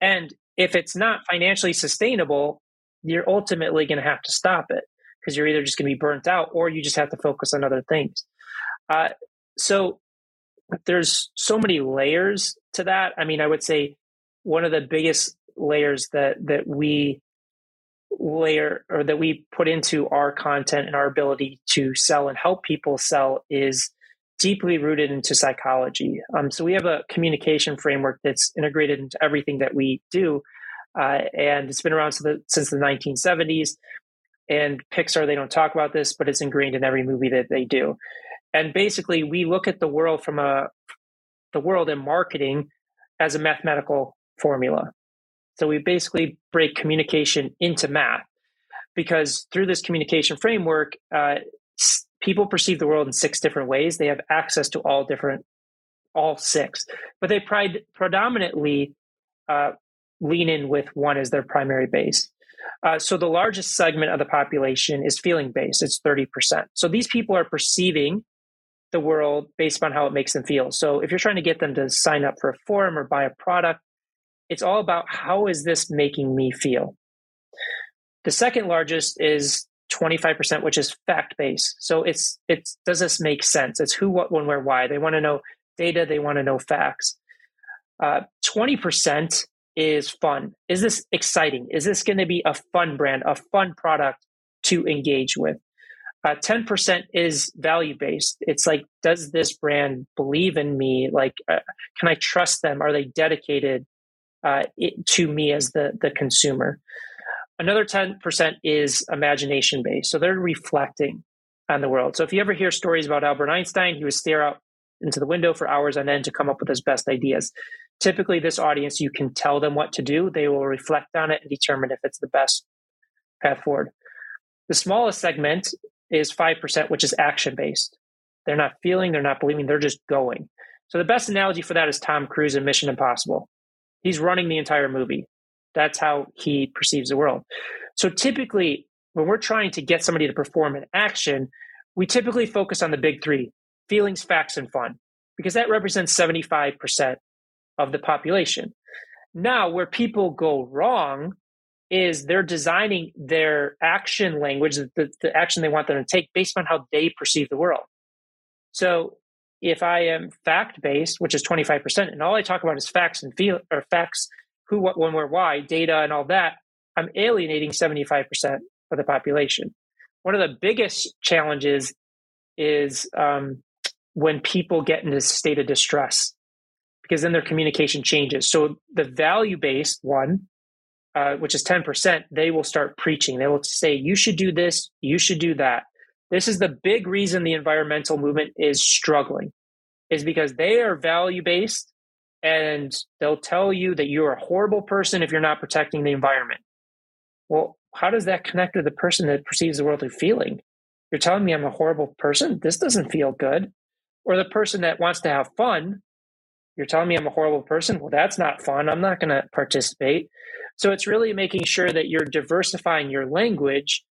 and if it's not financially sustainable you're ultimately going to have to stop it because you're either just going to be burnt out or you just have to focus on other things. Uh, so there's so many layers to that. I mean i would say one of the biggest layers that that we layer or that we put into our content and our ability to sell and help people sell is deeply rooted into psychology. Um, so we have a communication framework that's integrated into everything that we do, uh, and it's been around since the, since the 1970s. And Pixar, they don't talk about this, but it's ingrained in every movie that they do. And basically, we look at the world from a the world in marketing as a mathematical formula. So we basically break communication into math because through this communication framework, uh, people perceive the world in six different ways. They have access to all different, all six, but they pride, predominantly uh, lean in with one as their primary base. Uh, so the largest segment of the population is feeling based. It's 30%. So these people are perceiving the world based on how it makes them feel. So if you're trying to get them to sign up for a forum or buy a product, it's all about how is this making me feel? The second largest is 25%, which is fact based. So it's, it's, does this make sense? It's who, what, when, where, why. They want to know data, they want to know facts. Uh, 20% is fun. Is this exciting? Is this going to be a fun brand, a fun product to engage with? Uh, 10% is value based. It's like, does this brand believe in me? Like, uh, can I trust them? Are they dedicated? uh, it, to me as the the consumer. Another ten percent is imagination based, so they're reflecting on the world. So if you ever hear stories about Albert Einstein, he would stare out into the window for hours and then to come up with his best ideas. Typically, this audience, you can tell them what to do. They will reflect on it and determine if it's the best path forward. The smallest segment is 5%, which is action based. They're not feeling, they're not believing, they're just going. So the best analogy for that is Tom Cruise in Mission Impossible He's running the entire movie. That's how he perceives the world. So typically, when we're trying to get somebody to perform an action, we typically focus on the big three feelings, facts, and fun, because that represents 75% of the population. Now, where people go wrong is they're designing their action language, the, the action they want them to take based on how they perceive the world. So if I am fact based, which is 25%, and all I talk about is facts and feel or facts, who, what, when, where, why, data, and all that, I'm alienating 75% of the population. One of the biggest challenges is um, when people get into a state of distress because then their communication changes. So the value based one, uh, which is 10%, they will start preaching. They will say, you should do this, you should do that. This is the big reason the environmental movement is struggling, is because they are value based and they'll tell you that you're a horrible person if you're not protecting the environment. Well, how does that connect to the person that perceives the world through feeling? You're telling me I'm a horrible person? This doesn't feel good. Or the person that wants to have fun, you're telling me I'm a horrible person? Well, that's not fun. I'm not going to participate. So it's really making sure that you're diversifying your language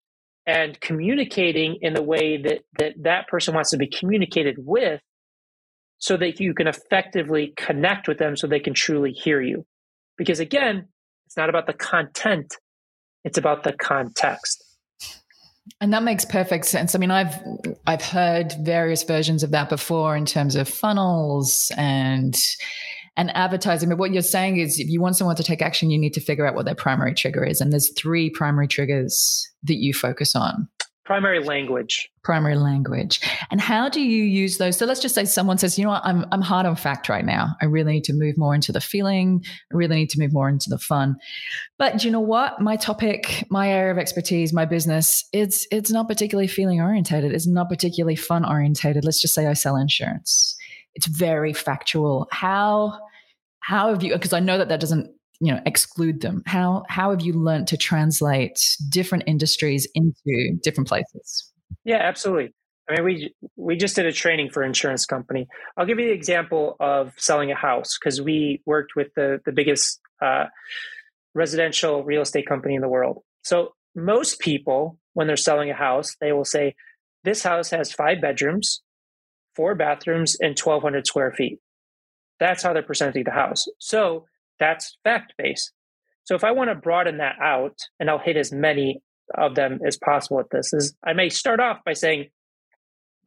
and communicating in the way that that, that person wants to be communicated with so that you can effectively connect with them so they can truly hear you. Because again, it's not about the content, it's about the context. And that makes perfect sense. I mean, I've I've heard various versions of that before in terms of funnels and and advertising. But what you're saying is if you want someone to take action, you need to figure out what their primary trigger is. And there's three primary triggers that you focus on primary language. Primary language. And how do you use those? So let's just say someone says you know what? I'm, I'm hard on fact right now. I really need to move more into the feeling. I really need to move more into the fun. But you know what? My topic my area of expertise my business it's it's not particularly feeling orientated. It's not particularly fun orientated. Let's just say i sell insurance. It's very factual. How how have you because i know that that doesn't you know exclude them? How how have you learned to translate different industries into different places? Yeah absolutely. I mean we we just did a training for insurance company. I'll give you the example of selling a house because we worked with the the biggest uh, residential real estate company in the world. So most people when they're selling a house they will say this house has five bedrooms four bathrooms and 1200 square feet. That's how they're presenting the house. So that's fact based. So if I want to broaden that out, and I'll hit as many of them as possible at this, is I may start off by saying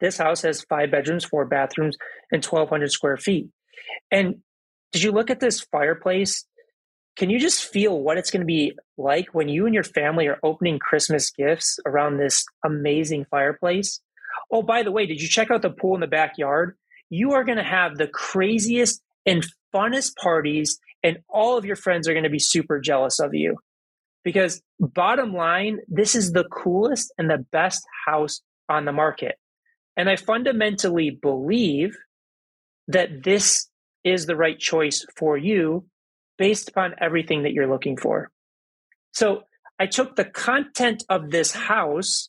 this house has five bedrooms, four bathrooms, and 1,200 square feet. And did you look at this fireplace? Can you just feel what it's going to be like when you and your family are opening Christmas gifts around this amazing fireplace? Oh, by the way, did you check out the pool in the backyard? You are going to have the craziest and funnest parties and all of your friends are going to be super jealous of you. Because bottom line, this is the coolest and the best house on the market. And I fundamentally believe that this is the right choice for you based upon everything that you're looking for. So I took the content of this house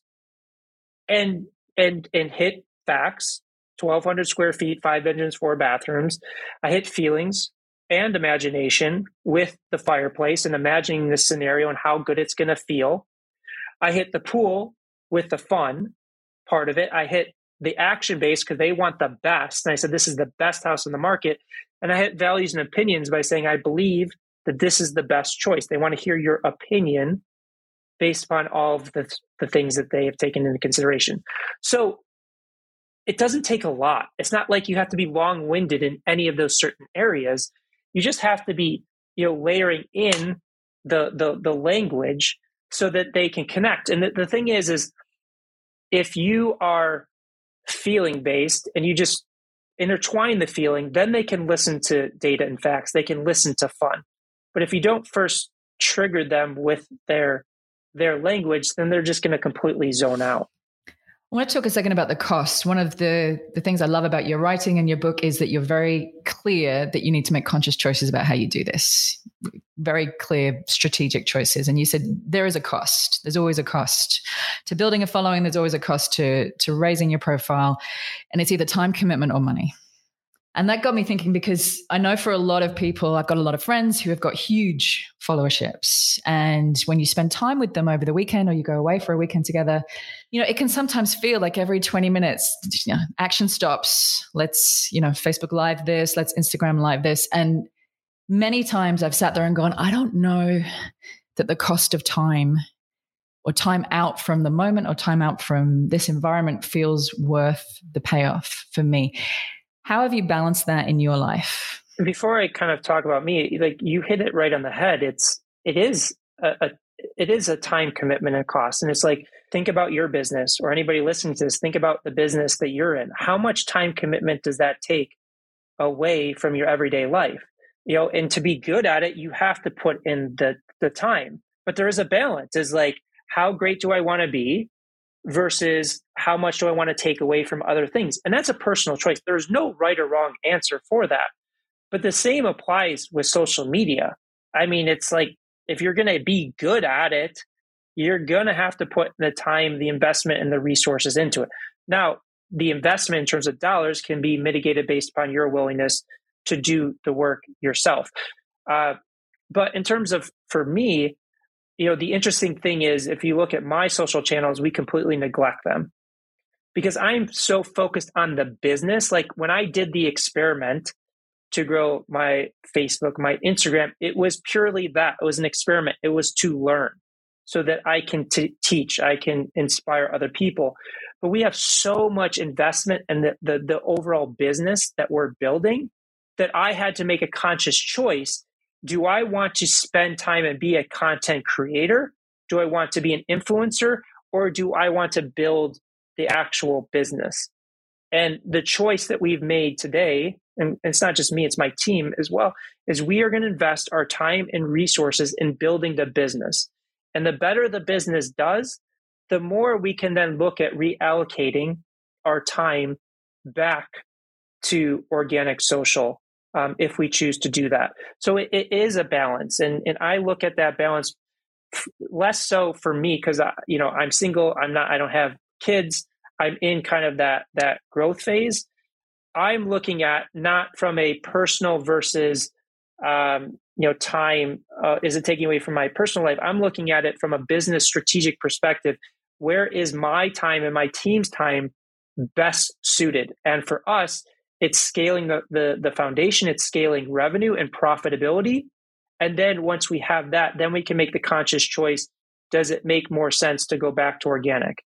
and and and hit facts 1200 square feet five bedrooms four bathrooms i hit feelings and imagination with the fireplace and imagining this scenario and how good it's going to feel. I hit the pool with the fun part of it. I hit the action base because they want the best. And I said, this is the best house in the market. And I hit values and opinions by saying, I believe that this is the best choice. They want to hear your opinion based upon all of the, the things that they have taken into consideration. So it doesn't take a lot. It's not like you have to be long winded in any of those certain areas. You just have to be you know layering in the the, the language so that they can connect. And the, the thing is is if you are feeling based and you just intertwine the feeling then they can listen to data and facts. They can listen to fun. But if you don't first trigger them with their their language then they're just going to completely zone out I want to talk a second about the cost. One of the, the things I love about your writing and your book is that you're very clear that you need to make conscious choices about how you do this. Very clear strategic choices. And you said there is a cost. There's always a cost to building a following. There's always a cost to, to raising your profile. And it's either time commitment or money. And that got me thinking because I know for a lot of people, I've got a lot of friends who have got huge followerships. And when you spend time with them over the weekend or you go away for a weekend together, you know, it can sometimes feel like every 20 minutes, you know, action stops. Let's, you know, Facebook Live this, let's Instagram Live this. And many times I've sat there and gone, I don't know that the cost of time or time out from the moment or time out from this environment feels worth the payoff for me. How have you balanced that in your life? Before I kind of talk about me, like you hit it right on the head. It's it is a, a it is a time commitment and cost. And it's like think about your business or anybody listening to this, think about the business that you're in. How much time commitment does that take away from your everyday life? You know, and to be good at it, you have to put in the the time. But there is a balance. Is like how great do I want to be versus how much do I want to take away from other things? And that's a personal choice. There's no right or wrong answer for that. But the same applies with social media. I mean, it's like if you're going to be good at it, you're going to have to put the time, the investment, and the resources into it. Now, the investment in terms of dollars can be mitigated based upon your willingness to do the work yourself. Uh, but in terms of, for me, you know, the interesting thing is if you look at my social channels, we completely neglect them because I'm so focused on the business. Like when I did the experiment to grow my Facebook, my Instagram, it was purely that. It was an experiment. It was to learn so that I can t- teach, I can inspire other people. But we have so much investment in the, the, the overall business that we're building that I had to make a conscious choice do I want to spend time and be a content creator? Do I want to be an influencer? Or do I want to build the actual business? And the choice that we've made today, and it's not just me, it's my team as well, is we are going to invest our time and resources in building the business. And the better the business does, the more we can then look at reallocating our time back to organic social um, if we choose to do that. So it, it is a balance, and and I look at that balance less so for me because you know I'm single. I'm not. I don't have kids. I'm in kind of that that growth phase. I'm looking at not from a personal versus um, you know time. Uh, is it taking away from my personal life? I'm looking at it from a business strategic perspective. Where is my time and my team's time best suited? And for us, it's scaling the, the, the foundation, it's scaling revenue and profitability. And then once we have that, then we can make the conscious choice does it make more sense to go back to organic?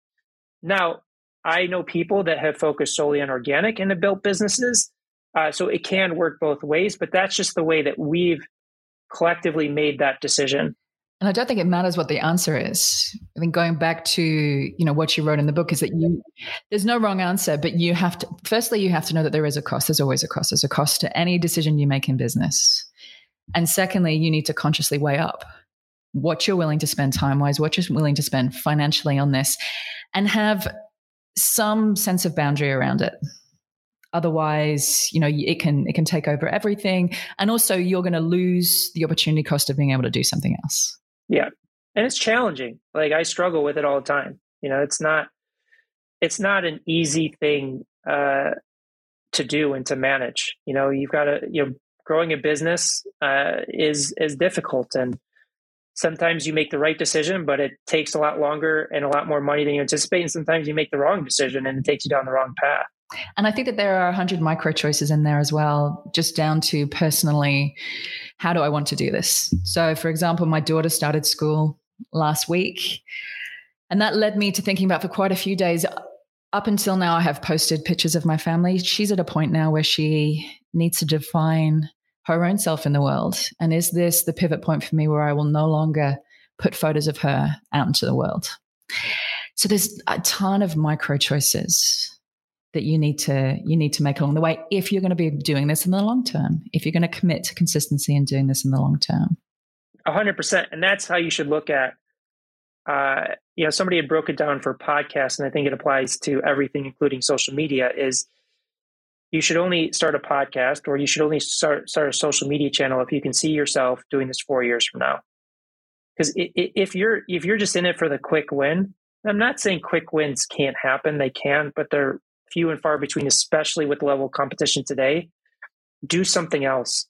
Now, I know people that have focused solely on organic and have built businesses. Uh, so it can work both ways, but that's just the way that we've collectively made that decision. And I don't think it matters what the answer is. I think going back to, you know, what you wrote in the book is that you there's no wrong answer, but you have to firstly you have to know that there is a cost. There's always a cost. There's a cost to any decision you make in business. And secondly, you need to consciously weigh up what you're willing to spend time wise, what you're willing to spend financially on this, and have some sense of boundary around it otherwise you know it can it can take over everything and also you're going to lose the opportunity cost of being able to do something else yeah. And it's challenging. Like I struggle with it all the time. You know, it's not it's not an easy thing uh to do and to manage. You know, you've got to you know growing a business uh is is difficult and sometimes you make the right decision but it takes a lot longer and a lot more money than you anticipate and sometimes you make the wrong decision and it takes you down the wrong path and I think that there are 100 micro choices in there as well, just down to personally, how do I want to do this? So, for example, my daughter started school last week, and that led me to thinking about for quite a few days. Up until now, I have posted pictures of my family. She's at a point now where she needs to define her own self in the world. And is this the pivot point for me where I will no longer put photos of her out into the world? So there's a ton of micro choices that you need to you need to make along the way if you're going to be doing this in the long term if you're going to commit to consistency and doing this in the long term. 100% and that's how you should look at uh, you know somebody had broke it down for podcasts and i think it applies to everything including social media is you should only start a podcast or you should only start start a social media channel if you can see yourself doing this four years from now. Because if you're if you're just in it for the quick win i'm not saying quick wins can't happen they can but they're few and far between, especially with the level of competition today. do something else.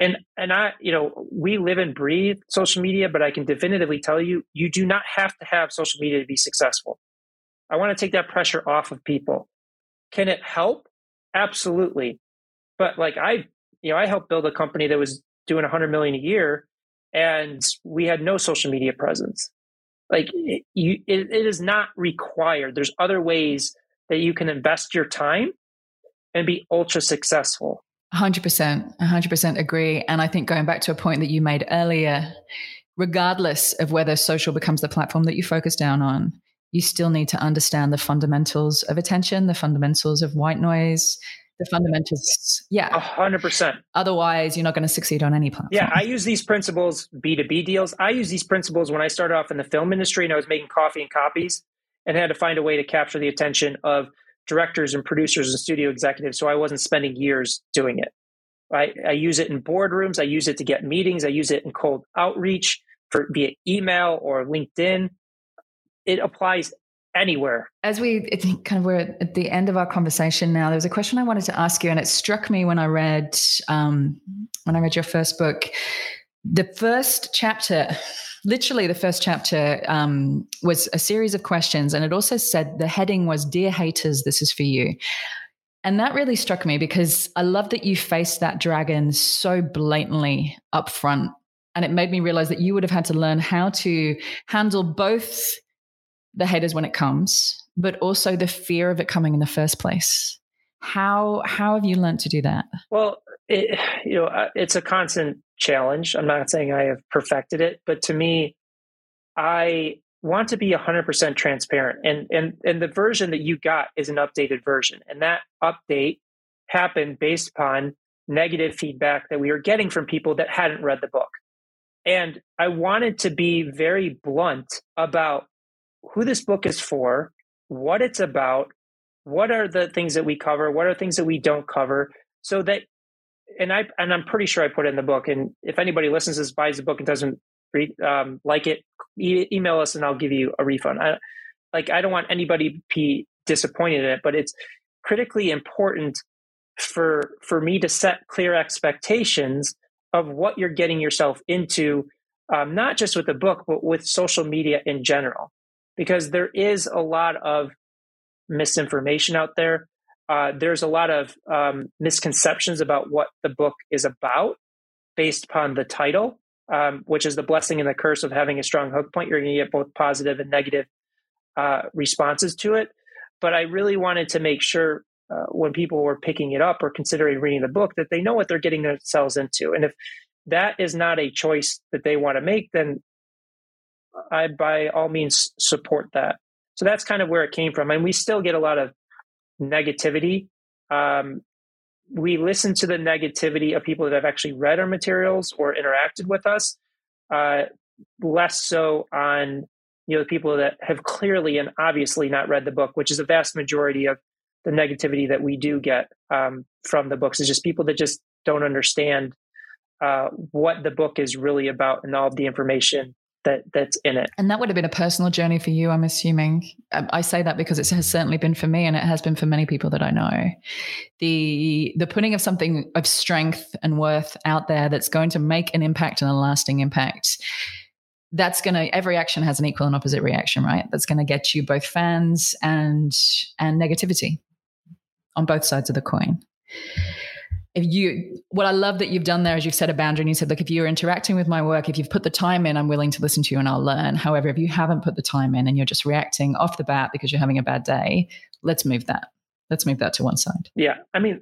And and I, you know, we live and breathe social media, but I can definitively tell you, you do not have to have social media to be successful. I want to take that pressure off of people. Can it help? Absolutely. But like I, you know, I helped build a company that was doing 100 million a year and we had no social media presence. Like it, you, it, it is not required. There's other ways that you can invest your time and be ultra successful. 100%. 100% agree. And I think going back to a point that you made earlier, regardless of whether social becomes the platform that you focus down on, you still need to understand the fundamentals of attention, the fundamentals of white noise, the fundamentals. Yeah. A hundred percent. Otherwise, you're not going to succeed on any platform. Yeah. I use these principles, B2B deals. I use these principles when I started off in the film industry and I was making coffee and copies and had to find a way to capture the attention of directors and producers and studio executives. So I wasn't spending years doing it. I, I use it in boardrooms. I use it to get meetings. I use it in cold outreach for via email or LinkedIn. It applies anywhere. As we I think kind of we're at the end of our conversation now, there was a question I wanted to ask you, and it struck me when I read um, when I read your first book. The first chapter, literally the first chapter, um, was a series of questions, and it also said the heading was "Dear haters, this is for you." And that really struck me because I love that you faced that dragon so blatantly up front. And it made me realize that you would have had to learn how to handle both the haters when it comes, but also the fear of it coming in the first place. How how have you learned to do that? Well, it, you know, uh, it's a constant challenge. I'm not saying I have perfected it, but to me, I want to be 100% transparent. And and and the version that you got is an updated version, and that update happened based upon negative feedback that we were getting from people that hadn't read the book. And I wanted to be very blunt about who this book is for, what it's about, what are the things that we cover, what are things that we don't cover, so that and I and I'm pretty sure I put it in the book. And if anybody listens this, buys the book and doesn't read um, like it, e- email us and I'll give you a refund. I, like I don't want anybody be disappointed in it, but it's critically important for for me to set clear expectations of what you're getting yourself into, um, not just with the book, but with social media in general because there is a lot of misinformation out there. Uh, there's a lot of um, misconceptions about what the book is about based upon the title, um, which is the blessing and the curse of having a strong hook point. You're going to get both positive and negative uh, responses to it. But I really wanted to make sure uh, when people were picking it up or considering reading the book that they know what they're getting themselves into. And if that is not a choice that they want to make, then I by all means support that. So that's kind of where it came from. And we still get a lot of negativity. Um, we listen to the negativity of people that have actually read our materials or interacted with us, uh, less so on you know the people that have clearly and obviously not read the book, which is a vast majority of the negativity that we do get um, from the books. Is just people that just don't understand uh, what the book is really about and all of the information that that's in it. And that would have been a personal journey for you, I'm assuming. Um, I say that because it has certainly been for me, and it has been for many people that I know. The the putting of something of strength and worth out there that's going to make an impact and a lasting impact. That's going to every action has an equal and opposite reaction, right? That's going to get you both fans and and negativity on both sides of the coin if you what i love that you've done there is you've set a boundary and you said look if you're interacting with my work if you've put the time in i'm willing to listen to you and i'll learn. However if you haven't put the time in and you're just reacting off the bat because you're having a bad day let's move that. Let's move that to one side. Yeah. I mean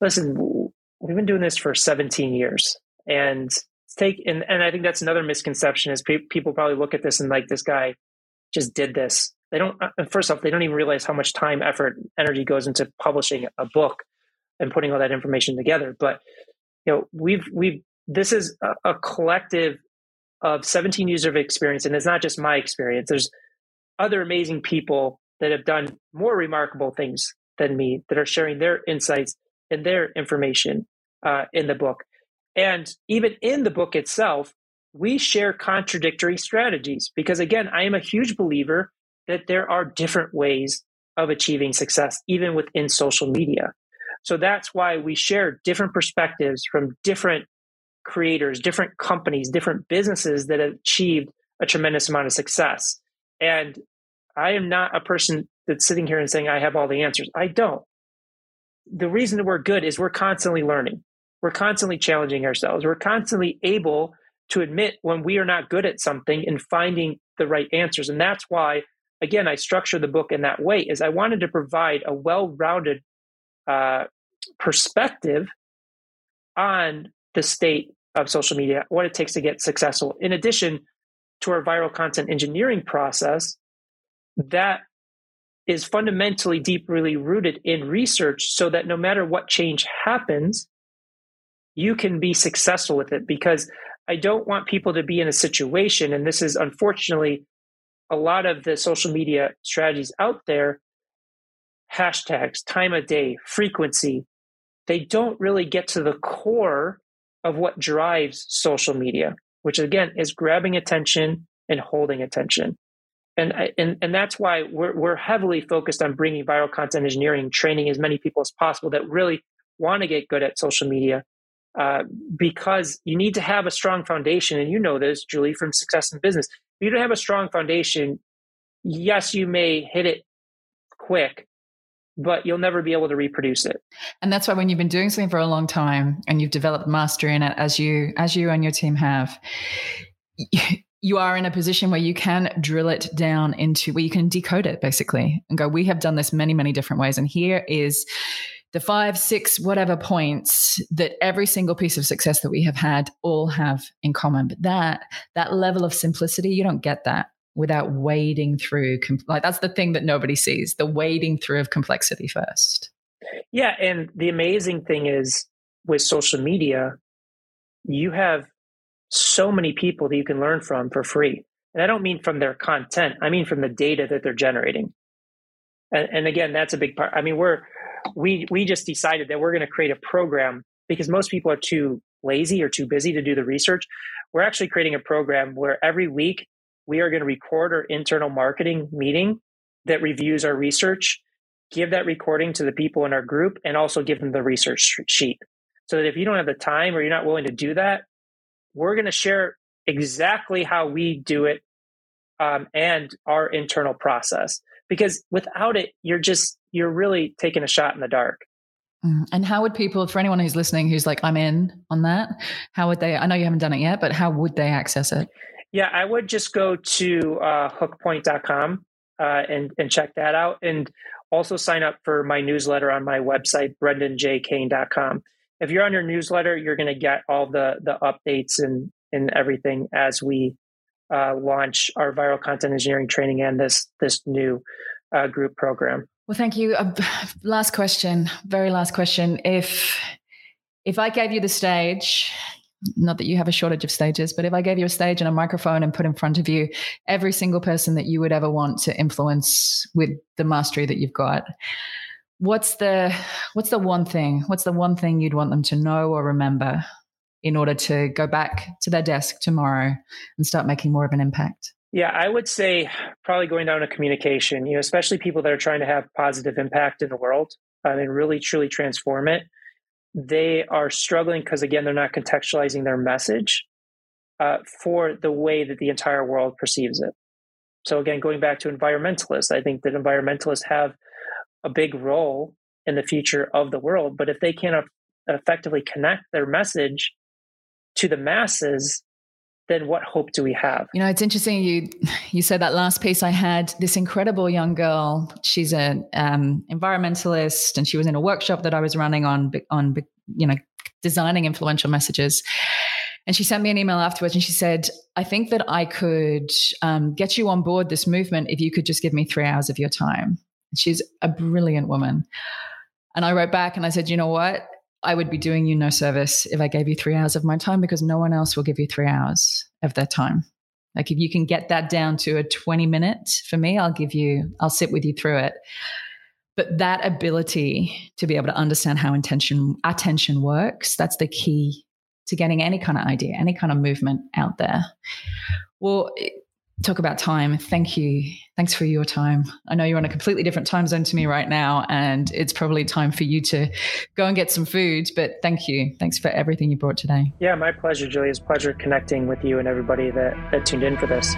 listen we've been doing this for 17 years and take and, and i think that's another misconception is pe- people probably look at this and like this guy just did this. They don't uh, first off they don't even realize how much time effort energy goes into publishing a book and putting all that information together. But you know, we've we've this is a, a collective of 17 years of experience, and it's not just my experience. There's other amazing people that have done more remarkable things than me that are sharing their insights and their information uh, in the book. And even in the book itself, we share contradictory strategies because, again, I am a huge believer that there are different ways of achieving success, even within social media. So that's why we share different perspectives from different creators, different companies, different businesses that have achieved a tremendous amount of success. And I am not a person that's sitting here and saying I have all the answers. I don't. The reason that we're good is we're constantly learning. We're constantly challenging ourselves. We're constantly able to admit when we are not good at something and finding the right answers. And that's why, again, I structure the book in that way is I wanted to provide a well-rounded uh, perspective on the state of social media, what it takes to get successful. In addition to our viral content engineering process, that is fundamentally deeply rooted in research so that no matter what change happens, you can be successful with it. Because I don't want people to be in a situation, and this is unfortunately a lot of the social media strategies out there hashtags, time of day, frequency, they don't really get to the core of what drives social media, which again is grabbing attention and holding attention. And, and, and that's why we're, we're heavily focused on bringing viral content engineering, training as many people as possible that really want to get good at social media uh, because you need to have a strong foundation. And you know this, Julie, from success in business. If you don't have a strong foundation, yes, you may hit it quick, but you'll never be able to reproduce it. And that's why when you've been doing something for a long time and you've developed mastery in it as you as you and your team have, you are in a position where you can drill it down into where you can decode it basically and go, we have done this many, many different ways. And here is the five, six, whatever points that every single piece of success that we have had all have in common. But that that level of simplicity, you don't get that without wading through like that's the thing that nobody sees the wading through of complexity first. Yeah and the amazing thing is with social media you have so many people that you can learn from for free. And i don't mean from their content i mean from the data that they're generating. And, and again that's a big part i mean we're we we just decided that we're going to create a program because most people are too lazy or too busy to do the research. We're actually creating a program where every week we are going to record our internal marketing meeting that reviews our research, give that recording to the people in our group, and also give them the research sheet. So that if you don't have the time or you're not willing to do that, we're going to share exactly how we do it um, and our internal process. Because without it, you're just, you're really taking a shot in the dark. Mm, and how would people, for anyone who's listening who's like, I'm in on that, how would they, I know you haven't done it yet, but how would they access it? Yeah, I would just go to uh, hookpoint.com uh, and, and check that out. And also sign up for my newsletter on my website, brendanjkane.com. If you're on your newsletter, you're going to get all the, the updates and, and everything as we uh, launch our viral content engineering training and this, this new uh, group program. Well, thank you. Uh, last question, very last question. If if I gave you the stage, not that you have a shortage of stages, but if I gave you a stage and a microphone and put in front of you every single person that you would ever want to influence with the mastery that you've got, what's the what's the one thing? What's the one thing you'd want them to know or remember in order to go back to their desk tomorrow and start making more of an impact? Yeah, I would say probably going down to communication, you know, especially people that are trying to have positive impact in the world I and really truly transform it they are struggling because again they're not contextualizing their message uh, for the way that the entire world perceives it. So again going back to environmentalists i think that environmentalists have a big role in the future of the world but if they can't effectively connect their message to the masses then what hope do we have? You know, it's interesting. You you said that last piece. I had this incredible young girl. She's an um, environmentalist, and she was in a workshop that I was running on on you know designing influential messages. And she sent me an email afterwards, and she said, "I think that I could um, get you on board this movement if you could just give me three hours of your time." She's a brilliant woman. And I wrote back and I said, "You know what? I would be doing you no service if I gave you three hours of my time because no one else will give you three hours of their time. Like if you can get that down to a 20 minute for me, I'll give you, I'll sit with you through it. But that ability to be able to understand how intention, attention works, that's the key to getting any kind of idea, any kind of movement out there. Well, talk about time. Thank you. Thanks for your time. I know you're on a completely different time zone to me right now, and it's probably time for you to go and get some food. But thank you. Thanks for everything you brought today. Yeah, my pleasure, Julie. It's pleasure connecting with you and everybody that, that tuned in for this.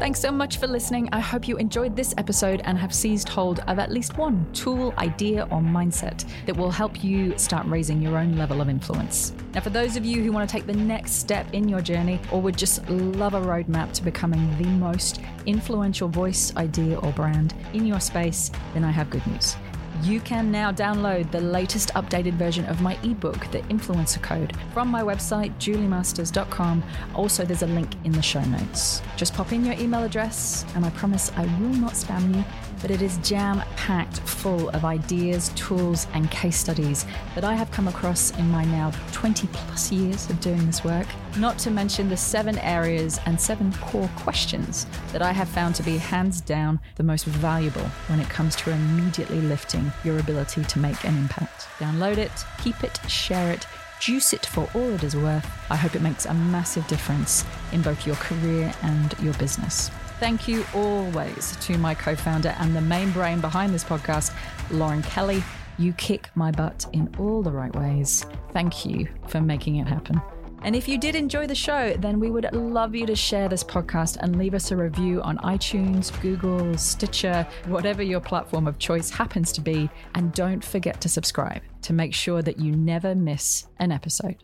Thanks so much for listening. I hope you enjoyed this episode and have seized hold of at least one tool, idea, or mindset that will help you start raising your own level of influence. Now, for those of you who want to take the next step in your journey or would just love a roadmap to becoming the most influential voice, idea, or brand in your space, then I have good news you can now download the latest updated version of my ebook, The Influencer Code, from my website, juliemasters.com. Also, there's a link in the show notes. Just pop in your email address, and I promise I will not spam you but it is jam packed full of ideas, tools, and case studies that I have come across in my now 20 plus years of doing this work. Not to mention the seven areas and seven core questions that I have found to be hands down the most valuable when it comes to immediately lifting your ability to make an impact. Download it, keep it, share it juice it for all it is worth. I hope it makes a massive difference in both your career and your business. Thank you always to my co founder and the main brain behind this podcast, Lauren Kelly. You kick my butt in all the right ways. Thank you for making it happen. And if you did enjoy the show, then we would love you to share this podcast and leave us a review on iTunes, Google, Stitcher, whatever your platform of choice happens to be. And don't forget to subscribe to make sure that you never miss an episode.